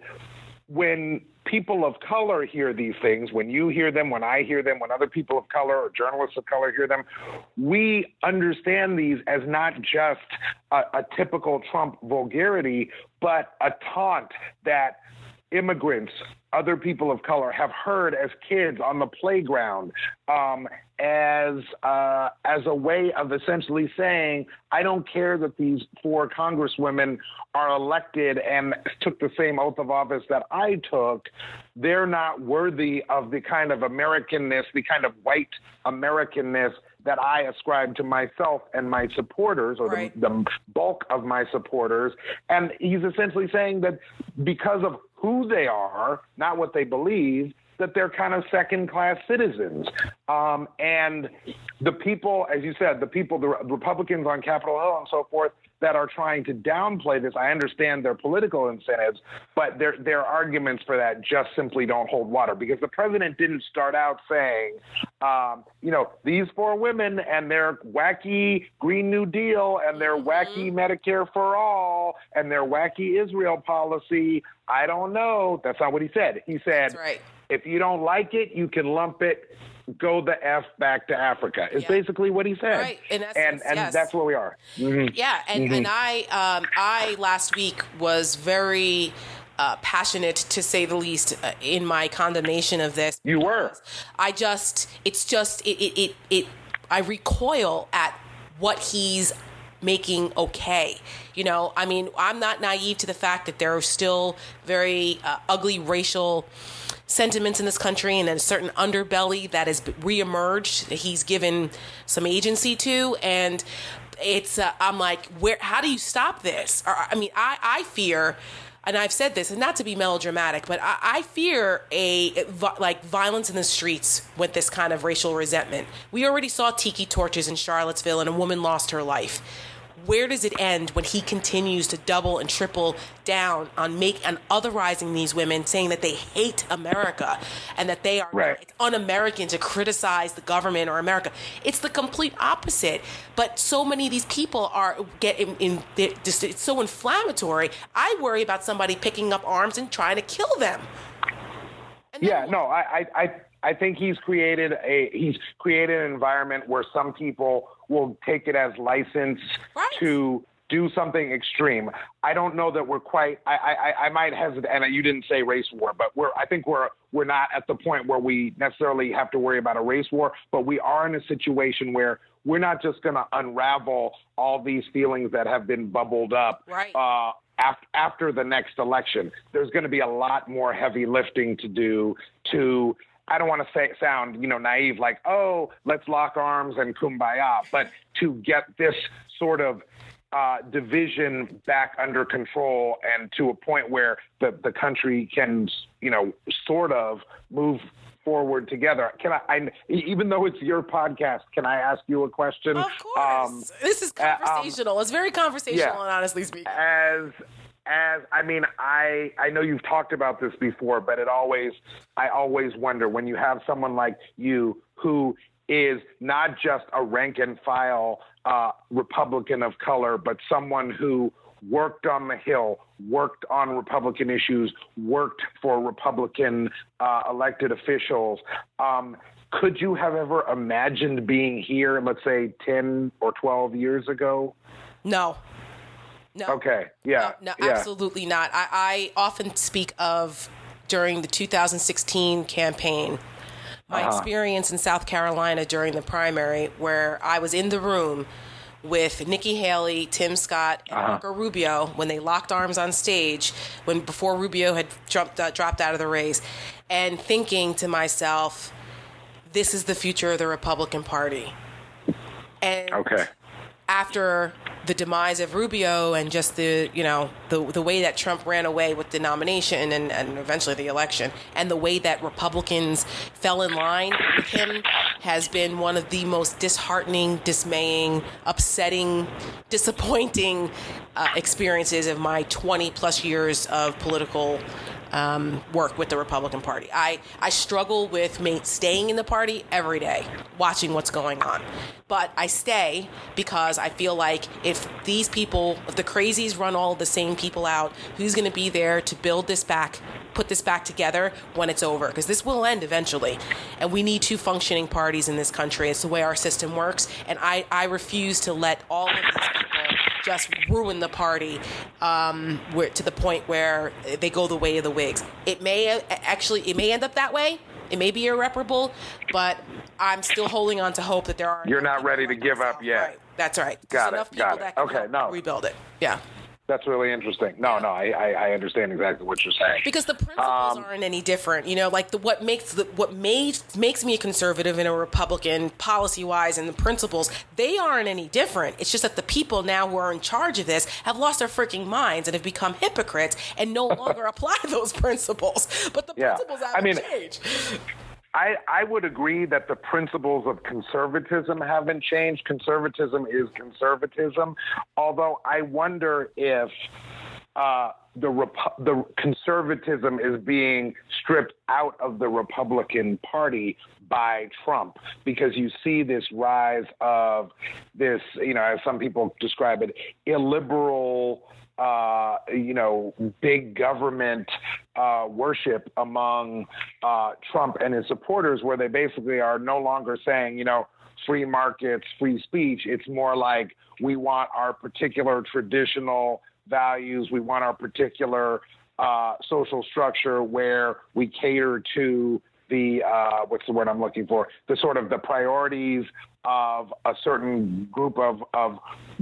when people of color hear these things, when you hear them, when I hear them, when other people of color or journalists of color hear them, we understand these as not just a, a typical Trump vulgarity, but a taunt that immigrants, other people of color have heard as kids on the playground um, as uh, as a way of essentially saying, I don't care that these four congresswomen are elected and took the same oath of office that I took. They're not worthy of the kind of Americanness, the kind of white Americanness that I ascribe to myself and my supporters, or right. the, the bulk of my supporters. And he's essentially saying that because of who they are, not what they believe, that they're kind of second class citizens. Um, and the people, as you said, the people, the Republicans on Capitol Hill and so forth, that are trying to downplay this. I understand their political incentives, but their their arguments for that just simply don't hold water because the president didn't start out saying, um, you know, these four women and their wacky Green New Deal and their mm-hmm. wacky Medicare for all and their wacky Israel policy. I don't know. That's not what he said. He said, right. If you don't like it, you can lump it go the f back to Africa. Is yeah. basically what he said. Right. Essence, and and yes. that's where we are. Mm-hmm. Yeah. And mm-hmm. and I um, I last week was very. Uh, passionate to say the least uh, in my condemnation of this. You were. I just, it's just, it, it, it, it, I recoil at what he's making okay. You know, I mean, I'm not naive to the fact that there are still very uh, ugly racial sentiments in this country and a certain underbelly that has reemerged that he's given some agency to and it's uh, i'm like where how do you stop this or, i mean i i fear and I've said this, and not to be melodramatic, but I, I, fear a like violence in the streets with this kind of racial resentment. We already saw tiki torches in Charlottesville, and a woman lost her life where does it end when he continues to double and triple down on make on otherizing these women, saying that they hate America and that they are right. un-American to criticize the government or America? It's the complete opposite. But so many of these people are get in, in just it's so inflammatory. I worry about somebody picking up arms and trying to kill them. yeah, no, I, I, I think he's created a he's created an environment where some people will take it as license right. to do something extreme. I don't know that we're quite. I, I, I might hesitate, and you didn't say race war, but we're. I think we're we're not at the point where we necessarily have to worry about a race war, but we are in a situation where we're not just going to unravel all these feelings that have been bubbled up. Right. Uh, after, after the next election, there's going to be a lot more heavy lifting to do to I don't want to say sound, you know, naive like, oh, let's lock arms and kumbaya, but to get this sort of uh, division back under control and to a point where the, the country can, you know, sort of move forward together. Can I, I, even though it's your podcast, can I ask you a question? Of course. Um, this is conversational. Uh, um, it's very conversational, yeah, and honestly speaking. As as I mean, I I know you've talked about this before, but it always I always wonder when you have someone like you who is not just a rank and file uh, Republican of color, but someone who worked on the Hill, worked on Republican issues, worked for Republican uh, elected officials. Um, could you have ever imagined being here, let's say 10 or 12 years ago? No. No. Okay. Yeah. No, no yeah. absolutely not. I, I, often speak of during the 2016 campaign, my uh-huh. experience in South Carolina during the primary, where I was in the room with Nikki Haley, Tim Scott, and uh-huh. Marco Rubio when they locked arms on stage when before Rubio had jumped, uh, dropped out of the race, and thinking to myself, "This is the future of the Republican Party." And okay. after the demise of Rubio and just the you know the the way that Trump ran away with the nomination and, and eventually the election and the way that Republicans fell in line with him has been one of the most disheartening, dismaying, upsetting, disappointing uh, experiences of my 20 plus years of political um, work with the Republican Party. I, I struggle with staying in the party every day, watching what's going on. But I stay because I feel like if these people, if the crazies run all the same people out, who's going to be there to build this back, put this back together when it's over? Because this will end eventually. And we need two functioning parties in this country. It's the way our system works. And I, I refuse to let all of these people just ruin the party um, where, to the point where they go the way of the Whigs. It may actually, it may end up that way. It may be irreparable, but I'm still holding on to hope that there are. You're not ready to give up yet. Right. That's right. Got There's it. enough people Got it. that can Okay, no. rebuild it. Yeah. That's really interesting. No, no, I, I, I understand exactly what you're saying. because the principles Um, aren't any different. You know, like the what makes the what made makes me a conservative and a Republican policy wise, and the principles they aren't any different. It's just that the people now who are in charge of this have lost their freaking minds and have become hypocrites and no longer apply those principles. But the Yeah. principles I haven't mean, changed. I, I would agree that the principles of conservatism haven't changed. Conservatism is conservatism, although I wonder if uh, the Repu- the conservatism is being stripped out of the Republican Party by Trump because you see this rise of this, you know, as some people describe it, illiberal uh, you know, big government uh, worship among uh, Trump and his supporters, where they basically are no longer saying, you know, free markets, free speech. It's more like we want our particular traditional values, we want our particular uh, social structure where we cater to the uh, what's the word I'm looking for? The sort of the priorities of a certain group of, of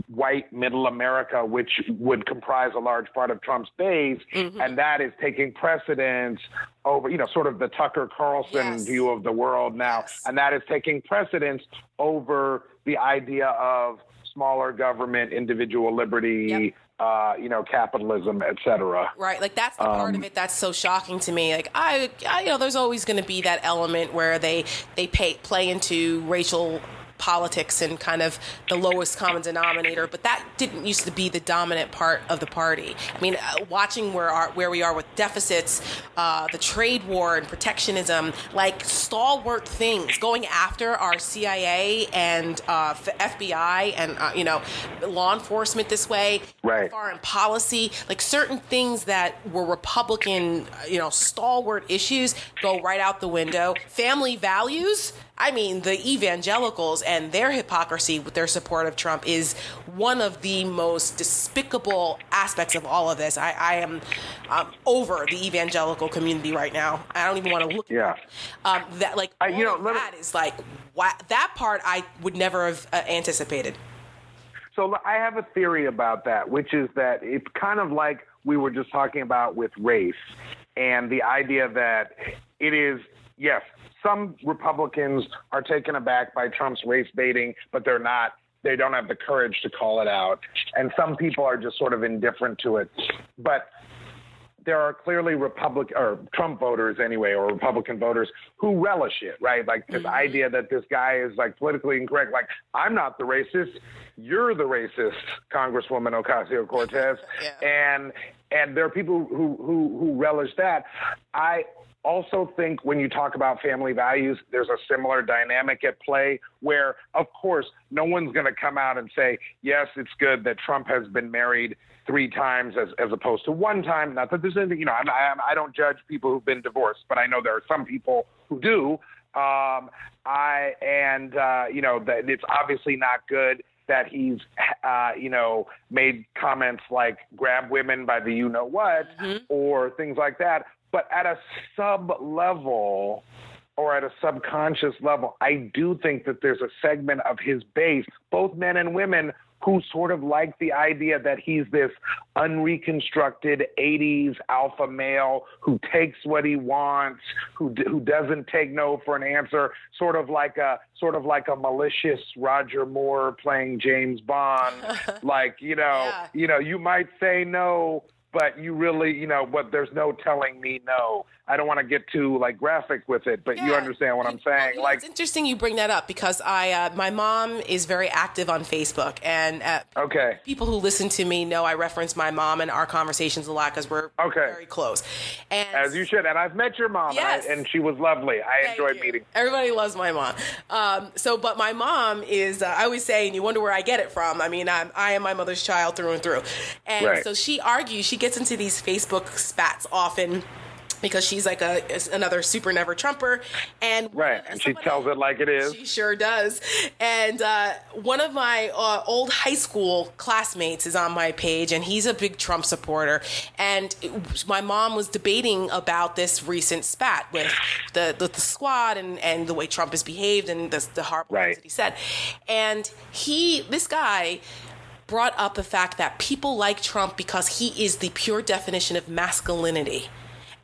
white middle America, which would comprise a large part of Trump's base, and that is taking precedence over, you know, sort of the Tucker Carlson Yes. view of the world now, Yes. and that is taking precedence over the idea of smaller government, individual liberty, Yep. Uh, you know, capitalism, et cetera. Right, like that's the part of Um, it that's so shocking to me. Like I, I you know, there's always going to be that element where they they pay, play into racial politics and kind of the lowest common denominator, but that didn't used to be the dominant part of the party. I mean, uh, watching where our, where we are with deficits, uh, the trade war and protectionism, like stalwart things, going after our CIA and uh, FBI and uh, you know law enforcement this way, Right. foreign policy, like certain things that were Republican, you know, stalwart issues go right out the window. Family values. I mean, the evangelicals and their hypocrisy with their support of Trump is one of the most despicable aspects of all of this. I, I am um, over the evangelical community right now. I don't even want to look. Yeah. At that. Um, that like I- you know, let me- that is like that part I would never have uh, anticipated. So I have a theory about that, which is that it's kind of like we were just talking about with race and the idea that it is, yes, some Republicans are taken aback by Trump's race baiting, but they're not. They don't have the courage to call it out. And some people are just sort of indifferent to it. But there are clearly Republic or Trump voters anyway, or Republican voters who relish it, right? Like this mm-hmm. idea that this guy is like politically incorrect. Like I'm not the racist, you're the racist, Congresswoman Ocasio Cortez, Yeah. and and there are people who who who relish that. I also think when you talk about family values, there's a similar dynamic at play where, of course, no one's going to come out and say, yes, it's good that Trump has been married three times as, as opposed to one time. Not that there's anything, you know, I'm, I don't judge people who've been divorced, but I know there are some people who do. Um, I and uh, you know that it's obviously not good that he's uh, you know made comments like grab women by the you know what or things like that. But at a sub level or at a subconscious level, I do think that there's a segment of his base, both men and women, who sort of like the idea that he's this unreconstructed 80s alpha male who takes what he wants, who who doesn't take no for an answer, sort of like a sort of like a malicious Roger Moore playing James Bond, like you know, Yeah. you know, you might say no, but you really, you know, but there's no telling me no. I don't want to get too like graphic with it, but you understand what I'm saying. know, like, it's interesting you bring that up because I, uh, my mom is very active on Facebook, and uh, okay, people who listen to me know I reference my mom in our conversations a lot because we're Okay. very close. And as you should. And I've met your mom, and I- Yes. and, she was lovely. I Thank enjoyed you. meeting. Everybody loves my mom. Um, so, but my mom is, uh, I always say, and you wonder where I get it from. I mean, I'm, I am my mother's child through and through. And Right. so she argues, she gets into these Facebook spats often because she's like a another super never Trumper, and right, and she tells it like it is. She sure does. And uh, one of my uh, old high school classmates is on my page, and he's a big Trump supporter. And it, my mom was debating about this recent spat with the the, the squad and, and the way Trump has behaved and the, the horrible right. things that he said. And he, this guy brought up the fact that people like Trump because he is the pure definition of masculinity.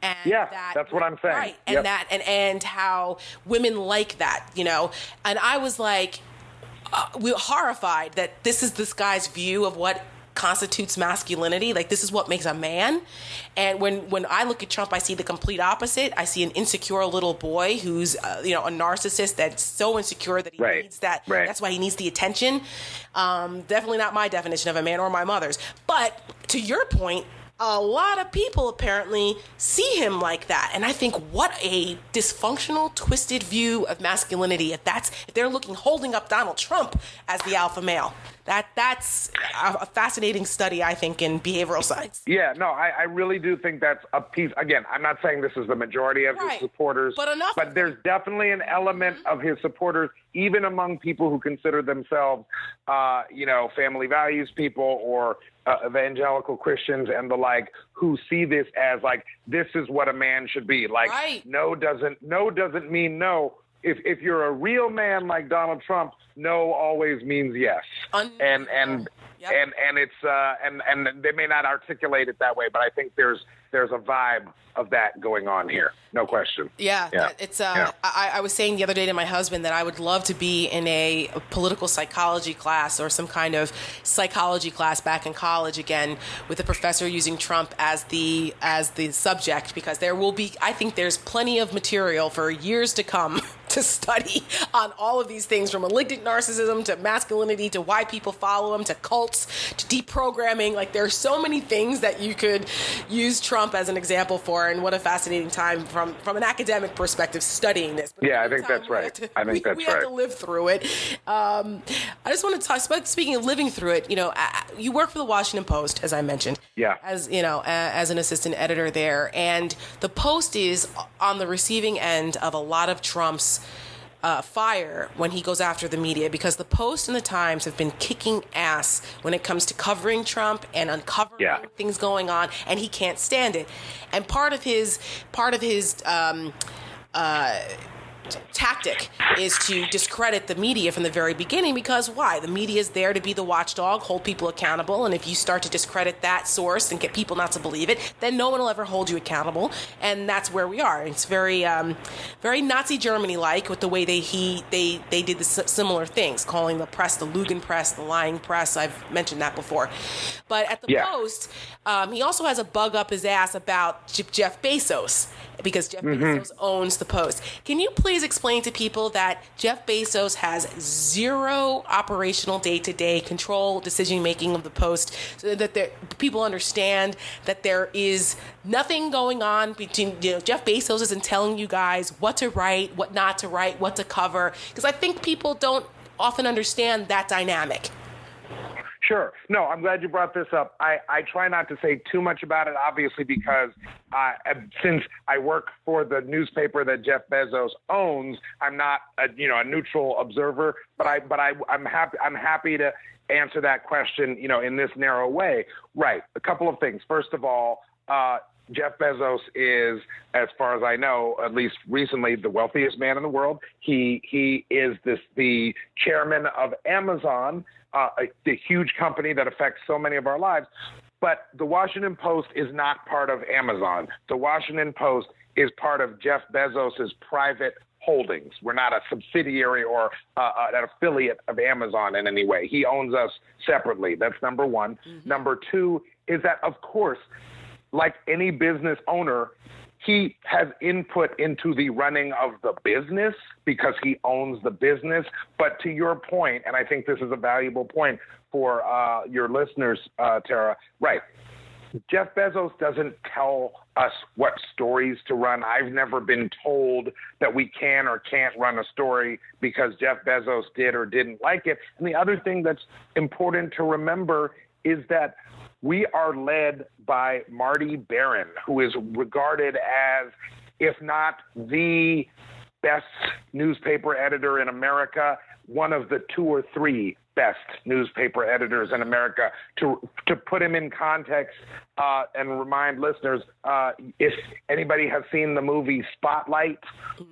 And yeah, that, that's what I'm saying. Right, and yep. that and and how women like that, you know. And I was like, uh, we horrified that this is this guy's view of what constitutes masculinity. Like this is what makes a man. And when when I look at Trump, I see the complete opposite. I see an insecure little boy who's uh, you know a narcissist that's so insecure that he right. needs that. Right. That's why he needs the attention. Um, definitely not my definition of a man or my mother's. But to your point, a lot of people apparently see him like that and i think what a dysfunctional twisted view of masculinity if that's if they're looking holding up donald trump as the alpha male that that's a, fascinating study i think in behavioral science yeah no I, I, really do think that's a piece again i'm not saying this is the majority of right. his supporters but enough but there's definitely an element mm-hmm. of his supporters even among people who consider themselves uh, you know family values people or uh, evangelical Christians and the like who see this as like this is what a man should be. Like right. no doesn't no doesn't mean no. If if you're a real man like Donald Trump, no always means yes. Un- and and yep. and and it's uh and and they may not articulate it that way, but I think there's there's a vibe of that going on here. No question. Yeah, yeah. it's. Uh, yeah. I, I, was saying the other day to my husband that I would love to be in a, a, political psychology class or some kind of psychology class back in college again, with a professor using Trump as the as the subject because there will be. I think there's plenty of material for years to come to study on all of these things from malignant narcissism to masculinity to why people follow him to cults to deprogramming. Like there are so many things that you could use Trump as an example for, and what a fascinating time from from an academic perspective studying this. But yeah, I think that's right. To, I think we, that's we right. have to live through it. Um, I just want to talk. Speaking of living through it, you know, you work for the Washington Post, as I mentioned. Yeah. As you know, as an assistant editor there, and the Post is on the receiving end of a lot of Trump's uh, fire when he goes after the media because the Post and the Times have been kicking ass when it comes to covering Trump and uncovering yeah. things going on, and he can't stand it. And part of his part of his um, uh, tactic is to discredit the media from the very beginning because why? The media is there to be the watchdog, hold people accountable, and if you start to discredit that source and get people not to believe it, then no one will ever hold you accountable, and that's where we are. It's very, um, very Nazi Germany like with the way they he they they did the similar things, calling the press the Lügen press, the lying press. I've mentioned that before, but at the yeah. Post, um, he also has a bug up his ass about Jeff Bezos because Jeff mm-hmm. Bezos owns the Post. Can you please explain to people that Jeff Bezos has zero operational day to day control, decision making of the Post, so that people understand that there is nothing going on between you know, Jeff Bezos isn't telling you guys what to write, what not to write, what to cover, because I think people don't often understand that dynamic. Sure. No, I'm glad you brought this up. I, I try not to say too much about it, obviously, because uh, since I work for the newspaper that Jeff Bezos owns, I'm not a you know a neutral observer. But I but I I'm happy I'm happy to answer that question you know in this narrow way. Right. A couple of things. First of all. Uh, Jeff Bezos is, as far as I know, at least recently, the wealthiest man in the world. He he is this the chairman of Amazon, uh, a, a huge company that affects so many of our lives. But the Washington Post is not part of Amazon. The Washington Post is part of Jeff Bezos's private holdings. We're not a subsidiary or uh, uh, an affiliate of Amazon in any way. He owns us separately. That's number one. Mm-hmm. Number two is that, of course, like any business owner, he has input into the running of the business because he owns the business. But to your point, and I think this is a valuable point for uh, your listeners, uh, Tara, right. Jeff Bezos doesn't tell us what stories to run. I've never been told that we can or can't run a story because Jeff Bezos did or didn't like it. And the other thing that's important to remember is that we are led by Marty Baron, who is regarded as, if not the best newspaper editor in America, one of the two or three best newspaper editors in America. To to put him in context uh, and remind listeners, uh, if anybody has seen the movie Spotlight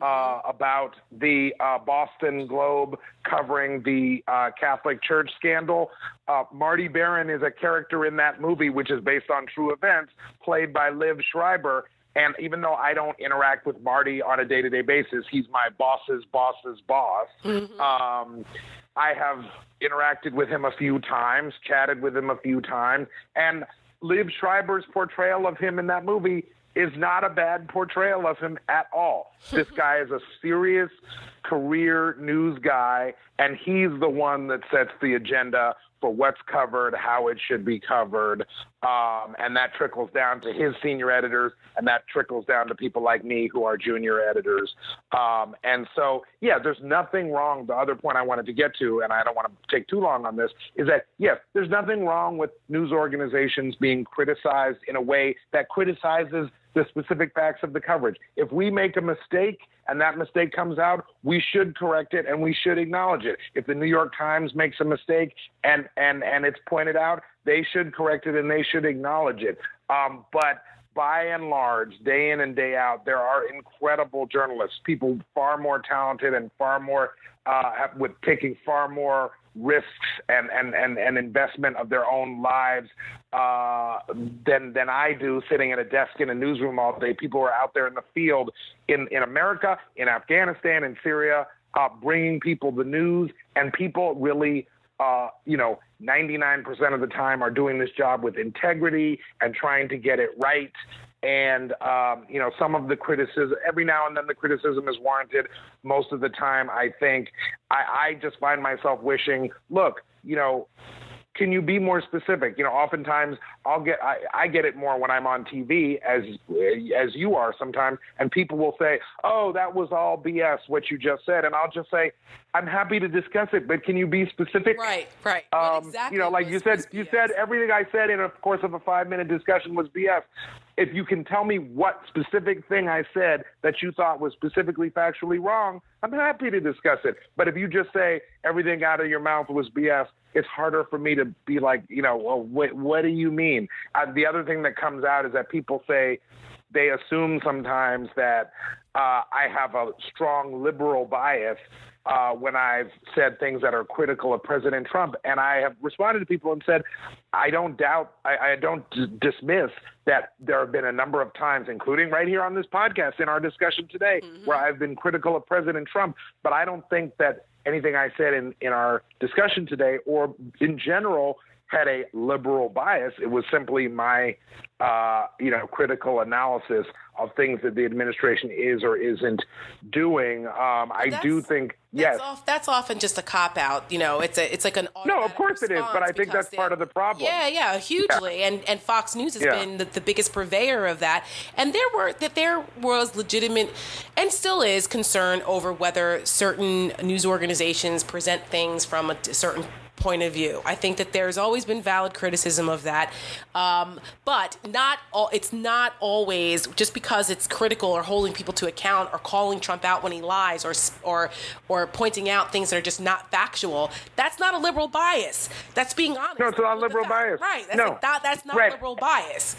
uh, about the uh, Boston Globe covering the uh, Catholic Church scandal, uh, Marty Baron is a character in that movie, which is based on true events, played by Liev Schreiber. And even though I don't interact with Marty on a day to day basis, he's my boss's boss's boss. Mm-hmm. Um, I have interacted with him a few times, chatted with him a few times, and Liev Schreiber's portrayal of him in that movie is not a bad portrayal of him at all. this guy is a serious career news guy, and he's the one that sets the agenda for what's covered, how it should be covered, um, and that trickles down to his senior editors, and that trickles down to people like me who are junior editors. Um, and so, yeah, there's nothing wrong. The other point I wanted to get to, and I don't want to take too long on this, is that yes, there's nothing wrong with news organizations being criticized in a way that criticizes the specific facts of the coverage. If we make a mistake and that mistake comes out, we should correct it and we should acknowledge it. If the New York Times makes a mistake and and and it's pointed out, they should correct it and they should acknowledge it. Um, but by and large, day in and day out, there are incredible journalists, people far more talented and far more uh, with taking far more risks and, and, and, and investment of their own lives uh, than than I do sitting at a desk in a newsroom all day. People are out there in the field in, in America, in Afghanistan, in Syria, uh, bringing people the news, and people really, uh, you know, 99% of the time are doing this job with integrity and trying to get it right. And um, you know some of the criticism every now and then the criticism is warranted. Most of the time i think i, I just find myself wishing look you know can you be more specific? You know, oftentimes I'll get I, I get it more when I'm on TV as as you are sometimes, and people will say, "Oh, that was all BS what you just said," and I'll just say, "I'm happy to discuss it, but can you be specific?" Right, right. Um, exactly you know, like you said, you said everything I said in a course of a five minute discussion was BS. If you can tell me what specific thing I said that you thought was specifically factually wrong, I'm happy to discuss it. But if you just say everything out of your mouth was BS, it's harder for me to be like, you know, well, what, what do you mean? Uh, the other thing that comes out is that people say they assume sometimes that uh, I have a strong liberal bias uh, when I've said things that are critical of President Trump, and I have responded to people and said, I don't doubt, I, I don't d- dismiss that there have been a number of times, including right here on this podcast in our discussion today, mm-hmm. where I've been critical of President Trump, but I don't think that anything I said in, in our discussion today or in general had a liberal bias. It was simply my, uh, you know, critical analysis of things that the administration is or isn't doing. Um, I do think yes, off, that's often just a cop out. You know, it's a it's like an no, of course it is, but I think that's part of the problem. Yeah, yeah, hugely. Yeah. And and Fox News has yeah. been the, the, biggest purveyor of that. And there were that there was legitimate and still is concern over whether certain news organizations present things from a certain point of view. I think that there's always been valid criticism of that, um, but not all. It's not always just because it's critical or holding people to account or calling Trump out when he lies or or or pointing out things that are just not factual. That's not a liberal bias. That's being honest. No, it's not liberal bias. Right. That's no, that, that's not right. liberal bias.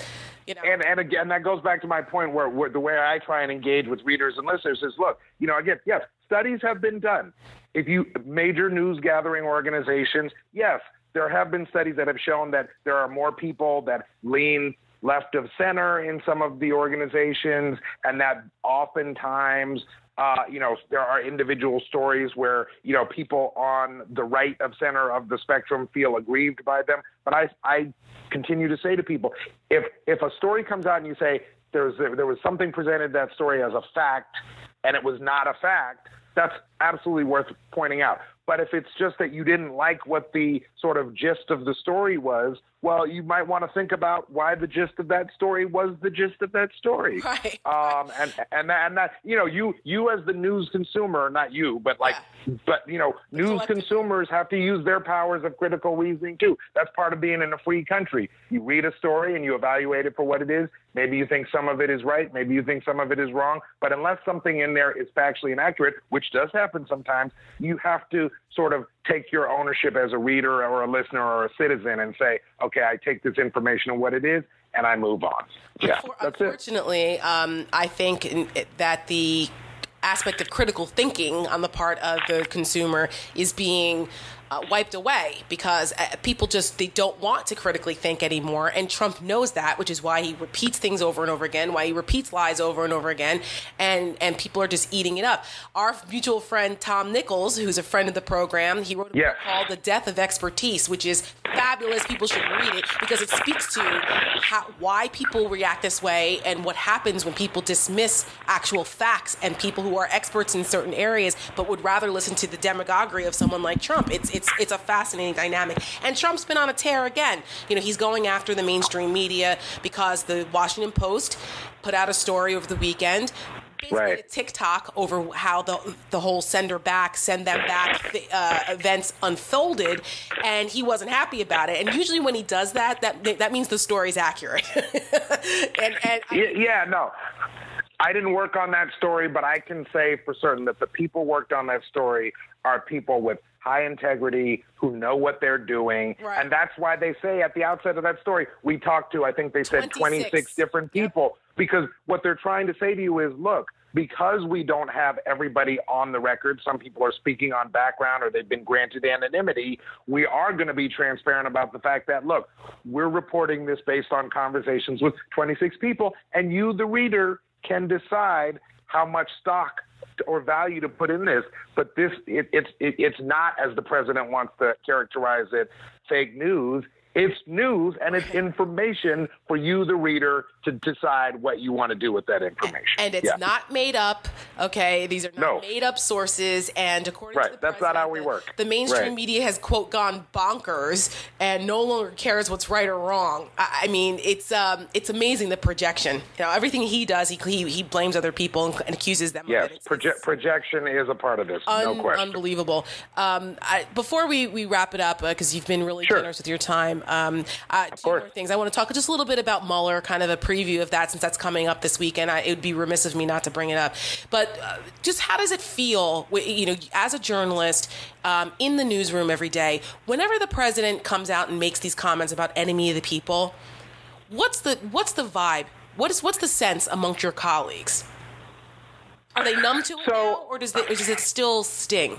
You know? And and again, that goes back to my point where, where the way I try and engage with readers and listeners is, look, you know, again, yes, studies have been done if you major news gathering organizations, yes, there have been studies that have shown that there are more people that lean left of center in some of the organizations, and that oftentimes uh, you know, there are individual stories where, you know, people on the right of center of the spectrum feel aggrieved by them. But I, I continue to say to people, if, if a story comes out and you say there's, there was something presented that story as a fact and it was not a fact, that's absolutely worth pointing out. But if it's just that you didn't like what the sort of gist of the story was, well, you might want to think about why the gist of that story was the gist of that story. Right. Um, and and that, and that you know you you as the news consumer, not you, but like, Yeah. but you know, The news collective. consumers have to use their powers of critical reasoning too. That's part of being in a free country. You read a story and you evaluate it for what it is. Maybe you think some of it is right. Maybe you think some of it is wrong. But unless something in there is factually inaccurate, which does happen sometimes, you have to sort of take your ownership as a reader or a listener or a citizen and say, okay, I take this information and what it is, and I move on. Yeah, For- that's it. Unfortunately, um, I think that the aspect of critical thinking on the part of the consumer is being uh, wiped away because uh, people just they don't want to critically think anymore and Trump knows that which is why he repeats things over and over again why he repeats lies over and over again and and people are just eating it up our mutual friend Tom Nichols who's a friend of the program he wrote a Yes. book called The Death of Expertise which is fabulous people should read it because it speaks to how, why people react this way and what happens when people dismiss actual facts and people who are experts in certain areas but would rather listen to the demagoguery of someone like Trump. It's it's it's it's a fascinating dynamic. And Trump's been on a tear again. You know, he's going after the mainstream media because the Washington Post put out a story over the weekend basically Right. a tick-tock over how the the whole send her back, send them back uh, events unfolded, and he wasn't happy about it. And usually when he does that, that that means the story's accurate. and and I- Yeah, yeah, no. I didn't work on that story, but I can say for certain that the people worked on that story are people with high integrity who know what they're doing. Right. And that's why they say at the outset of that story, we talked to, I think they said 26. 26 different people, because what they're trying to say to you is look, because we don't have everybody on the record, some people are speaking on background or they've been granted anonymity, we are going to be transparent about the fact that, look, we're reporting this based on conversations with 26 people, and you, the reader, can decide how much stock or value to put in this. But this, it, it's it, it's not as the president wants to characterize it, fake news. It's news and it's information for you, the reader, to decide what you want to do with that information. and it's Yeah. not made up. Okay, these are not No. made up sources. And according to Right, the that's not how we the- work. The mainstream Right. media has quote gone bonkers and no longer cares what's right or wrong. I, I mean, it's um, it's amazing the projection. You know, everything he does, he he, he blames other people and, and accuses them. Yes, of it. Proje- projection is a part of this, no question. Unbelievable. Um, I, before we, we wrap it up, because you've been really Sure. generous with your time, um, uh, two course. more things. I want to talk just a little bit about Mueller, kind of a preview of that, since that's coming up this weekend. I, it would be remiss of me not to bring it up. But uh, just how does it feel, you know, as a journalist um, in the newsroom every day, whenever the president comes out and makes these comments about enemy of the people? What's the what's the vibe? What is what's the sense amongst your colleagues? Are they numb to it So- now, or does, the, or does it still sting?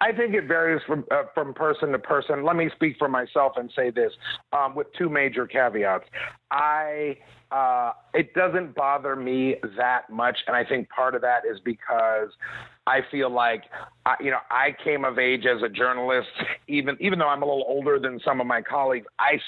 I think it varies from uh, from person to person. Let me speak for myself and say this um, with two major caveats. I uh, it doesn't bother me that much, and I think part of that is because I feel like I, you know I came of age as a journalist. Even even though I'm a little older than some of my colleagues, I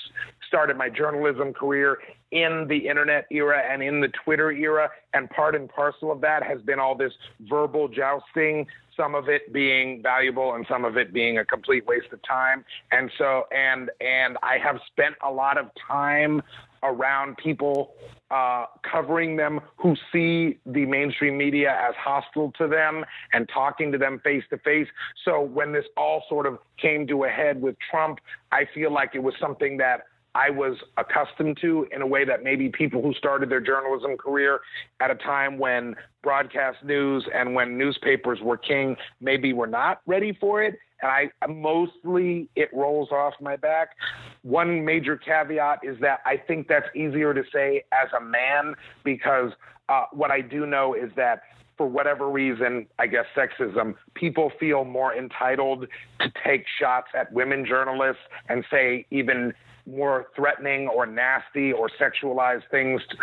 started my journalism career in the internet era and in the Twitter era, and part and parcel of that has been all this verbal jousting some of it being valuable and some of it being a complete waste of time. And so, and and I have spent a lot of time around people uh, covering them who see the mainstream media as hostile to them and talking to them face to face. So when this all sort of came to a head with Trump, I feel like it was something that I was accustomed to in a way that maybe people who started their journalism career at a time when broadcast news and when newspapers were king maybe were not ready for it. And I mostly it rolls off my back. One major caveat is that I think that's easier to say as a man because uh, what I do know is that for whatever reason, I guess sexism, people feel more entitled to take shots at women journalists and say even more threatening or nasty or sexualized things to,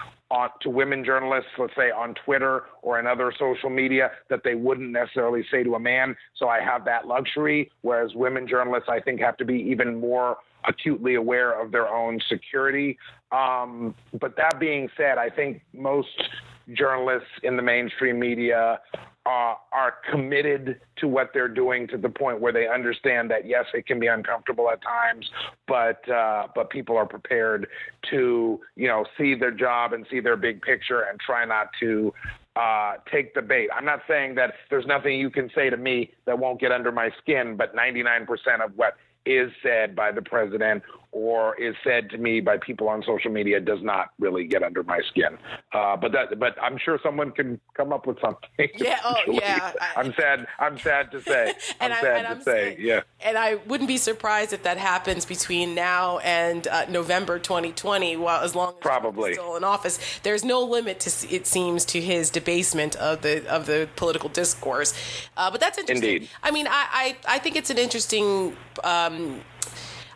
to women journalists, let's say on Twitter or in other social media, that they wouldn't necessarily say to a man. So I have that luxury, whereas women journalists, I think, have to be even more acutely aware of their own security. Um, but that being said, I think most journalists in the mainstream media uh, are committed to what they're doing to the point where they understand that yes, it can be uncomfortable at times, but uh, but people are prepared to you know see their job and see their big picture and try not to uh, take the bait. I'm not saying that there's nothing you can say to me that won't get under my skin, but 99% of what is said by the president or is said to me by people on social media does not really get under my skin. Uh, but that, but I'm sure someone can come up with something. Yeah. Oh, yeah. I'm sad. I'm sad to say. I'm I, sad to I'm say. sad. Yeah. And I wouldn't be surprised if that happens between now and uh, November 2020. While as long as probably still in office, there's no limit to it seems to his debasement of the of the political discourse. Uh, but that's interesting. Indeed. I mean, I I, I think it's an interesting. Um,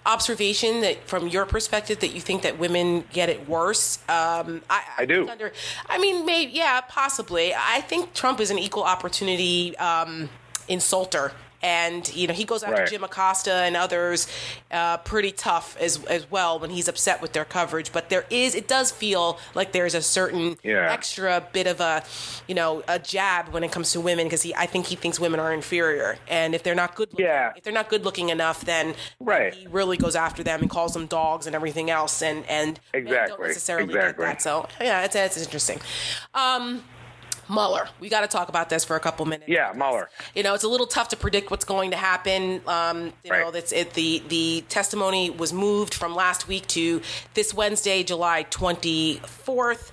observation that from your perspective that you think that women get it worse? Um, I, I, do. under, i mean maybe yeah possibly. I think trump is an equal opportunity um, insulter and you know he goes after Right. Jim Acosta and others uh, pretty tough as as well when he's upset with their coverage. But there is it does feel like there's a certain Yeah. extra bit of a you know a jab when it comes to women because he I think he thinks women are inferior and if they're not good looking, Yeah. if they're not good looking enough then Right. he really goes after them and calls them dogs and everything else and and men don't Exactly. necessarily Exactly. get that. So yeah, it's it's interesting. Um, Mueller, we got to talk about this for a couple minutes. Yeah, Mueller. You know, it's a little tough to predict what's going to happen. Um, you know, Right. that's it. The the testimony was moved from last week to this Wednesday, July twenty fourth.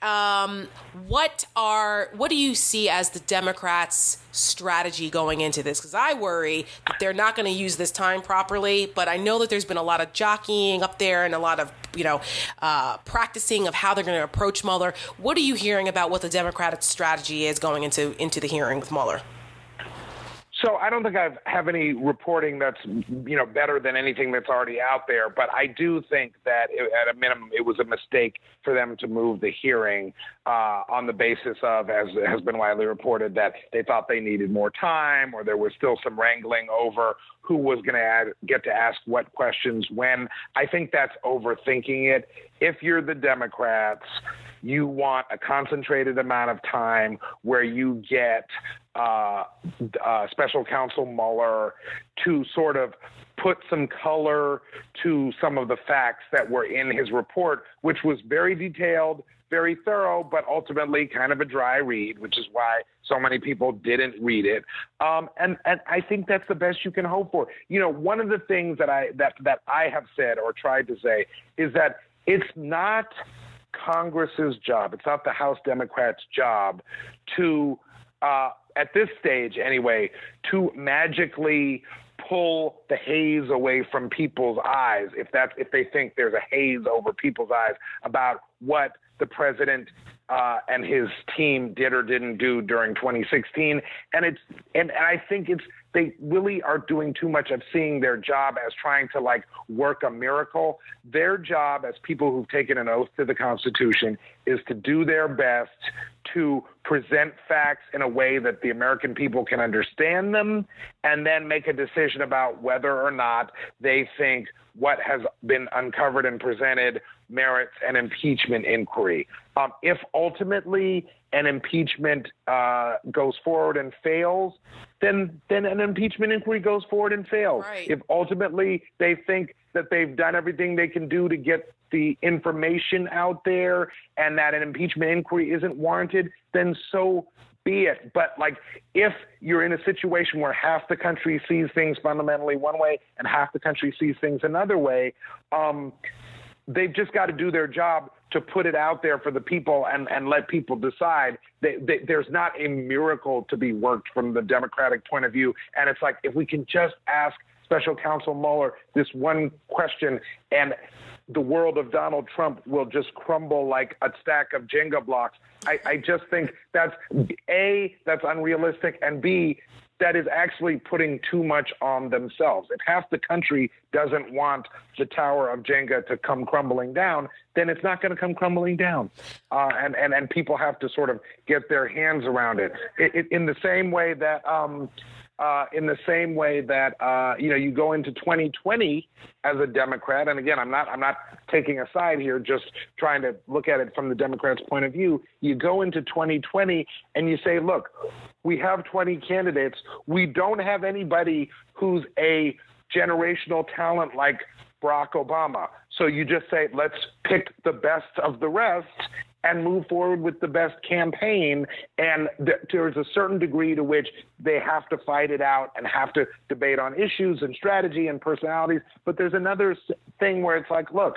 Um, what are what do you see as the Democrats' strategy going into this? Because I worry that they're not going to use this time properly. But I know that there's been a lot of jockeying up there and a lot of you know uh, practicing of how they're going to approach Mueller. What are you hearing about what the Democratic strategy is going into into the hearing with Mueller? So I don't think I have any reporting that's you know better than anything that's already out there, but I do think that it, at a minimum it was a mistake for them to move the hearing uh, on the basis of, as has been widely reported, that they thought they needed more time, or there was still some wrangling over who was going to get to ask what questions when. I think that's overthinking it. If you're the Democrats, you want a concentrated amount of time where you get uh, uh, special counsel Mueller to sort of put some color to some of the facts that were in his report, which was very detailed, very thorough, but ultimately kind of a dry read, which is why so many people didn't read it. Um, and and I think that's the best you can hope for. You know, one of the things that I that that I have said or tried to say is that it's not Congress's job. It's not the House Democrats' job to, uh, at this stage anyway, to magically pull the haze away from people's eyes if that's if they think there's a haze over people's eyes about what the president uh, and his team did or didn't do during 2016 and it's and, and I think it's they really are doing too much of seeing their job as trying to like work a miracle. Their job as people who've taken an oath to the Constitution is to do their best to present facts in a way that the American people can understand them and then make a decision about whether or not they think what has been uncovered and presented merits an impeachment inquiry. Um, if ultimately an impeachment uh, goes forward and fails, then then an impeachment inquiry goes forward and fails. Right. If ultimately they think that they've done everything they can do to get the information out there and that an impeachment inquiry isn't warranted, then so be it. But like if you're in a situation where half the country sees things fundamentally one way and half the country sees things another way, um, they've just got to do their job to put it out there for the people and, and let people decide. They, there's not a miracle to be worked from the Democratic point of view. And it's like, if we can just ask special counsel Mueller this one question and the world of Donald Trump will just crumble like a stack of Jenga blocks. I, I just think that's A, that's unrealistic, and B, that is actually putting too much on themselves. If half the country doesn't want the tower of Jenga to come crumbling down, then it's not going to come crumbling down. Uh, and, and, and people have to sort of get their hands around it. it, it in the same way that, um, uh, in the same way that uh, you know you go into 2020 as a Democrat, and again, I'm not I'm not taking a side here, just trying to look at it from the Democrats' point of view. You go into 2020 and you say, look, we have 20 candidates. We don't have anybody who's a generational talent like Barack Obama. So you just say, let's pick the best of the rest and move forward with the best campaign. And th- there's a certain degree to which they have to fight it out and have to debate on issues and strategy and personalities. But there's another thing where it's like, look,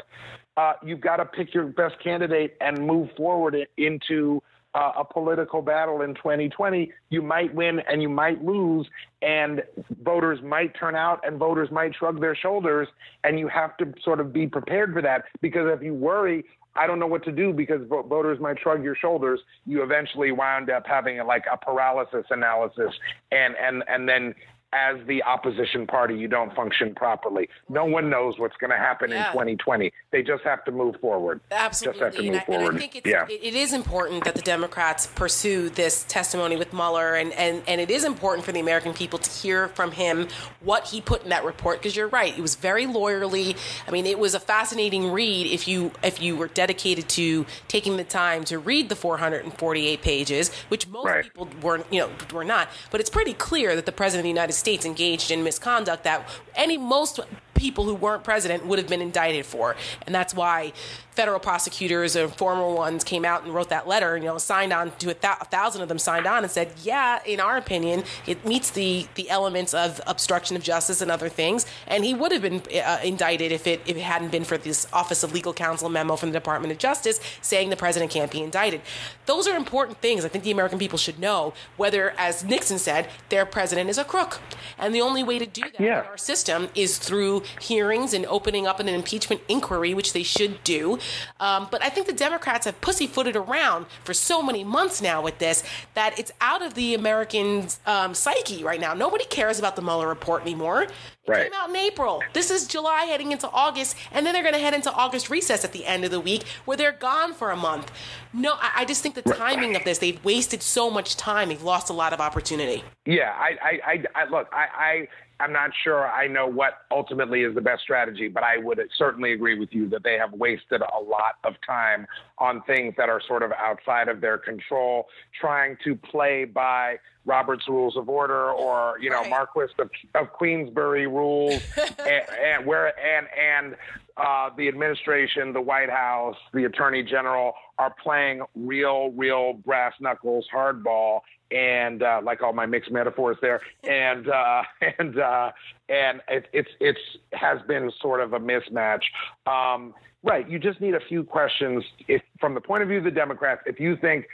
uh, you've got to pick your best candidate and move forward into uh, a political battle in 2020, you might win and you might lose, and voters might turn out and voters might shrug their shoulders, and you have to sort of be prepared for that because if you worry, I don't know what to do because voters might shrug your shoulders, you eventually wound up having like a paralysis analysis, and and and then as the opposition party, you don't function properly. No one knows what's going to happen yeah. in 2020. They just have to move forward. Absolutely. Just have to move I, forward. And I think it's, yeah. it is important that the Democrats pursue this testimony with Mueller, and, and, and it is important for the American people to hear from him what he put in that report. Because you're right, it was very lawyerly. I mean, it was a fascinating read if you if you were dedicated to taking the time to read the 448 pages, which most right. people were you know were not. But it's pretty clear that the president of the United States engaged in misconduct that any most people who weren't president would have been indicted for. And that's why federal prosecutors or former ones came out and wrote that letter, you know, signed on to a, th- a, thousand of them signed on and said, yeah, in our opinion, it meets the, the elements of obstruction of justice and other things. And he would have been uh, indicted if it, if it hadn't been for this Office of Legal Counsel memo from the Department of Justice saying the president can't be indicted. Those are important things I think the American people should know, whether, as Nixon said, their president is a crook. And the only way to do that yeah. in our system is through hearings and opening up an impeachment inquiry, which they should do. Um, but I think the Democrats have pussyfooted around for so many months now with this that it's out of the American um, psyche right now. Nobody cares about the Mueller report anymore. It right. came out in April. This is July heading into August, and then they're going to head into August recess at the end of the week where they're gone for a month. No, I, I just think the timing of this, they've wasted so much time. They've lost a lot of opportunity. Yeah, I, I, I, I look, I, I I'm not sure I know what ultimately is the best strategy, but I would certainly agree with you that they have wasted a lot of time on things that are sort of outside of their control, trying to play by Robert's Rules of Order or you know right. Marquis of, of Queensberry rules, and, and where and and uh, the administration, the White House, the Attorney General are playing real, real brass knuckles hardball, and uh, like all my mixed metaphors there, and uh, and uh, and it, it's it's has been sort of a mismatch. Um, right, you just need a few questions. If from the point of view of the Democrats, if you think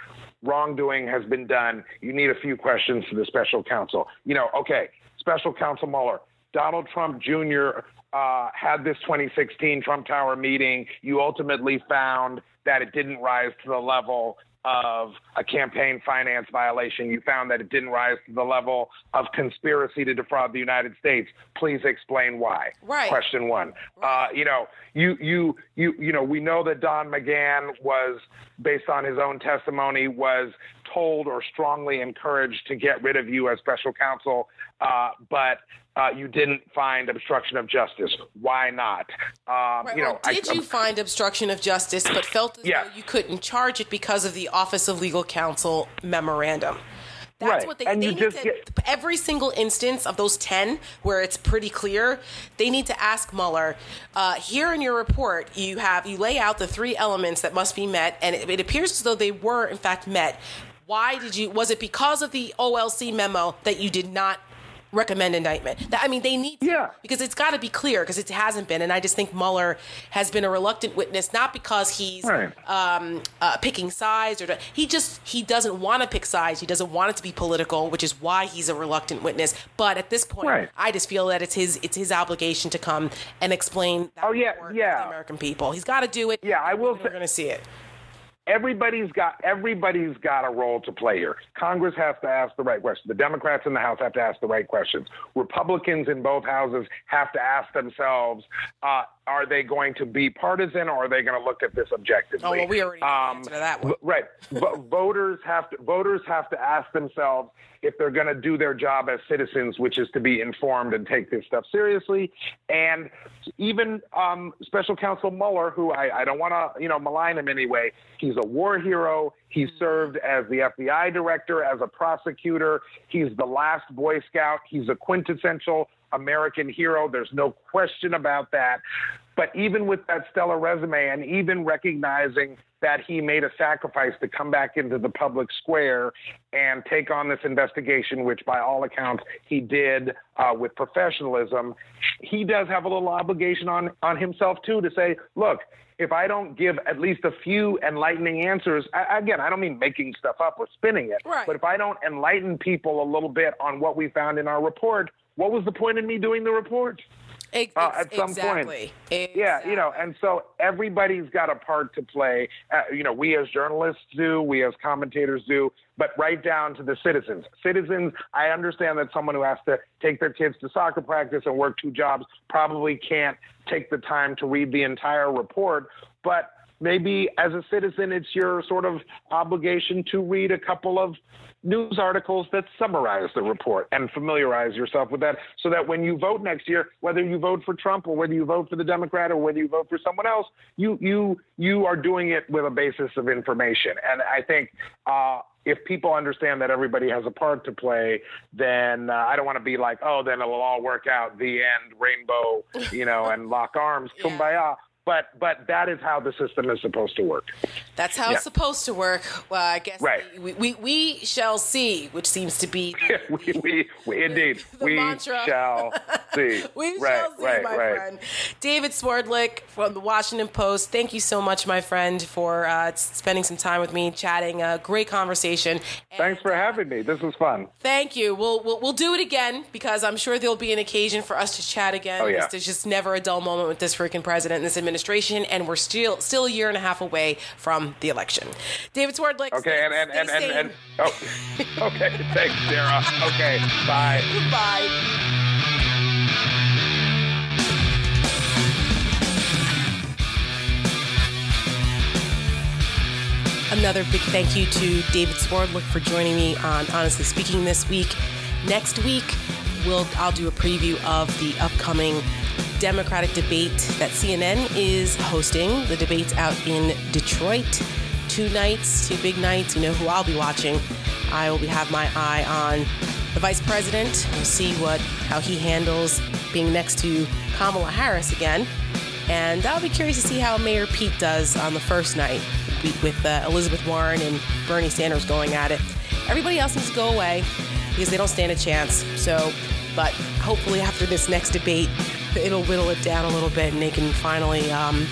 wrongdoing has been done, you need a few questions to the special counsel. You know, okay, special counsel Mueller, Donald Trump Jr. Uh, had this 2016 Trump Tower meeting. You ultimately found that it didn't rise to the level of a campaign finance violation. You found that it didn't rise to the level of conspiracy to defraud the United States. Please explain why. Right. Question one. Right. Uh, you know, you you you you know, we know that Don McGahn was, based on his own testimony, was told or strongly encouraged to get rid of you as special counsel, uh, but uh, you didn't find obstruction of justice. Why not? Um, right, you know, did I, you find obstruction of justice, but felt as yeah. though you couldn't charge it because of the Office of Legal Counsel memorandum? That's right. what they, and they need to, get... every single instance of those 10 where it's pretty clear, they need to ask Mueller, uh, here in your report, you have, you lay out the three elements that must be met, and it, it appears as though they were in fact met. Why did you, was it because of the OLC memo that you did not recommend indictment. That, I mean, they need yeah. because it's got to be clear because it hasn't been. And I just think Mueller has been a reluctant witness, not because he's right. um, uh, picking sides or he just he doesn't want to pick sides. He doesn't want it to be political, which is why he's a reluctant witness. But at this point, right. I just feel that it's his it's his obligation to come and explain. oh yeah, yeah. the American people. He's got to do it. Yeah, I will. We're going to see it everybody's got everybody's got a role to play here. Congress has to ask the right questions. The Democrats in the House have to ask the right questions. Republicans in both houses have to ask themselves: uh, are they going to be partisan or are they going to look at this objectively? Oh, well, we already um, the answer to that one. Right. voters have to voters have to ask themselves if they're going to do their job as citizens, which is to be informed and take this stuff seriously. And even um, Special Counsel Mueller, who I, I don't want to you know malign him anyway, he's a war hero. He mm-hmm. served as the FBI director, as a prosecutor. He's the last Boy Scout. He's a quintessential American hero. There's no question about that. But even with that stellar resume, and even recognizing that he made a sacrifice to come back into the public square and take on this investigation, which by all accounts he did uh, with professionalism, he does have a little obligation on, on himself too to say, look, if I don't give at least a few enlightening answers, I, again, I don't mean making stuff up or spinning it, right. but if I don't enlighten people a little bit on what we found in our report, what was the point in me doing the report? Uh, at some exactly. point. Exactly. Yeah, you know, and so everybody's got a part to play. Uh, you know, we as journalists do, we as commentators do, but right down to the citizens. Citizens, I understand that someone who has to take their kids to soccer practice and work two jobs probably can't take the time to read the entire report, but maybe as a citizen, it's your sort of obligation to read a couple of news articles that summarize the report and familiarize yourself with that so that when you vote next year, whether you vote for Trump or whether you vote for the Democrat or whether you vote for someone else, you you you are doing it with a basis of information. And I think uh, if people understand that everybody has a part to play, then uh, I don't want to be like, oh, then it'll all work out. The end, rainbow, you know, and lock arms, kumbaya. But but that is how the system is supposed to work. That's how yeah. it's supposed to work. Well, I guess right. we, we, we shall see, which seems to be the, we, we, we, indeed we mantra. shall see. we right, shall see, right, my right. friend. David Swerdlick from the Washington Post. Thank you so much, my friend, for uh, spending some time with me, chatting. A great conversation. And, Thanks for uh, having me. This was fun. Thank you. We'll, we'll we'll do it again because I'm sure there'll be an occasion for us to chat again. Oh yeah. There's just never a dull moment with this freaking president and this administration administration, and we're still still a year and a half away from the election. David Swerdlick. Okay, and and, and, and, and, oh, okay, thanks, Sarah. Okay, bye. Goodbye. Another big thank you to David Swerdlick for joining me on Honestly Speaking this week. Next week, we'll I'll do a preview of the upcoming Democratic debate that CNN is hosting. The debate's out in Detroit. Two nights, two big nights. You know who I'll be watching. I will be have my eye on the vice president. We'll see what how he handles being next to Kamala Harris again. And I'll be curious to see how Mayor Pete does on the first night with uh, Elizabeth Warren and Bernie Sanders going at it. Everybody else needs to go away because they don't stand a chance. So, but hopefully after this next debate, it'll whittle it down a little bit and they can finally um,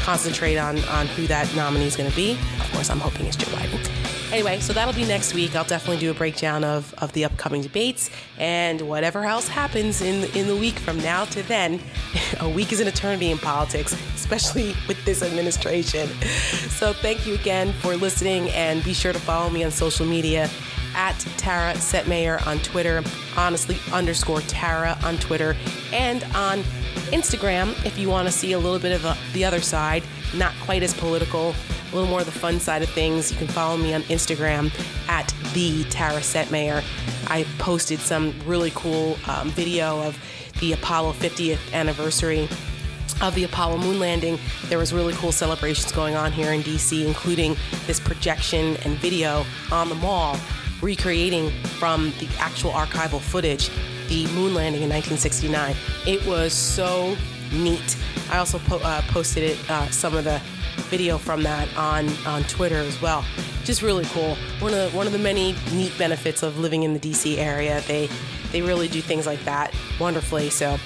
concentrate on, on who that nominee is going to be. Of course, I'm hoping it's Joe Biden. Anyway, so that'll be next week. I'll definitely do a breakdown of, of the upcoming debates and whatever else happens in, in the week from now to then. A week is an eternity in politics, especially with this administration. So thank you again for listening and be sure to follow me on social media at Tara Setmayer on Twitter, honestly underscore Tara on Twitter, and on Instagram if you want to see a little bit of a, the other side, not quite as political, a little more of the fun side of things. You can follow me on Instagram at the Tara Setmayer. I posted some really cool um, video of the Apollo 50th anniversary of the Apollo moon landing, there was really cool celebrations going on here in DC, including this projection and video on the mall recreating from the actual archival footage the moon landing in 1969. It was so neat. I also po- uh, posted it, uh, some of the video from that on, on Twitter as well. Just really cool. One of the, one of the many neat benefits of living in the DC area. They they really do things like that wonderfully. So,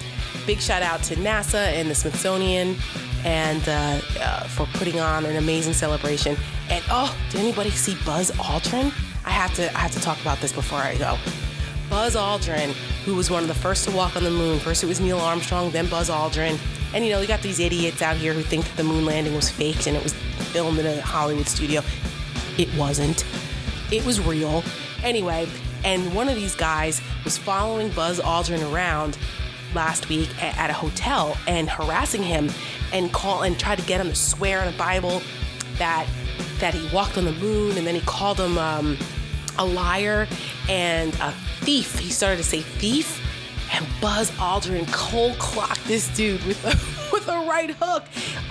big shout out to NASA and the Smithsonian and uh, uh, for putting on an amazing celebration. And oh, did anybody see Buzz Aldrin? I have to I have to talk about this before I go. Buzz Aldrin, who was one of the first to walk on the moon. First it was Neil Armstrong, then Buzz Aldrin. And you know, you got these idiots out here who think that the moon landing was faked and it was filmed in a Hollywood studio. It wasn't. It was real. Anyway, and one of these guys was following Buzz Aldrin around last week at a hotel and harassing him and call and try to get him to swear on a Bible that that he walked on the moon and then he called him um, a liar and a thief. He started to say thief and Buzz Aldrin cold clocked this dude with a, with a right hook.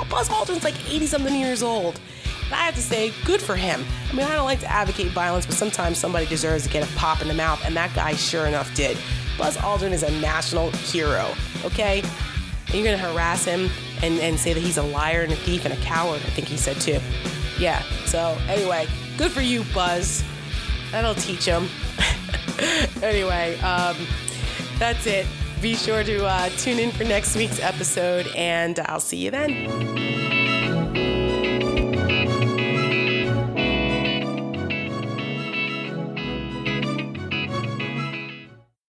Buzz Aldrin's like 80 something years old. And I have to say, good for him. I mean, I don't like to advocate violence, but sometimes somebody deserves to get a pop in the mouth, and that guy sure enough did. Buzz Aldrin is a national hero, okay? And you're gonna harass him and, and say that he's a liar and a thief and a coward, I think he said too. Yeah, so anyway, good for you, Buzz. That'll teach him. anyway, um, that's it. Be sure to uh, tune in for next week's episode, and I'll see you then.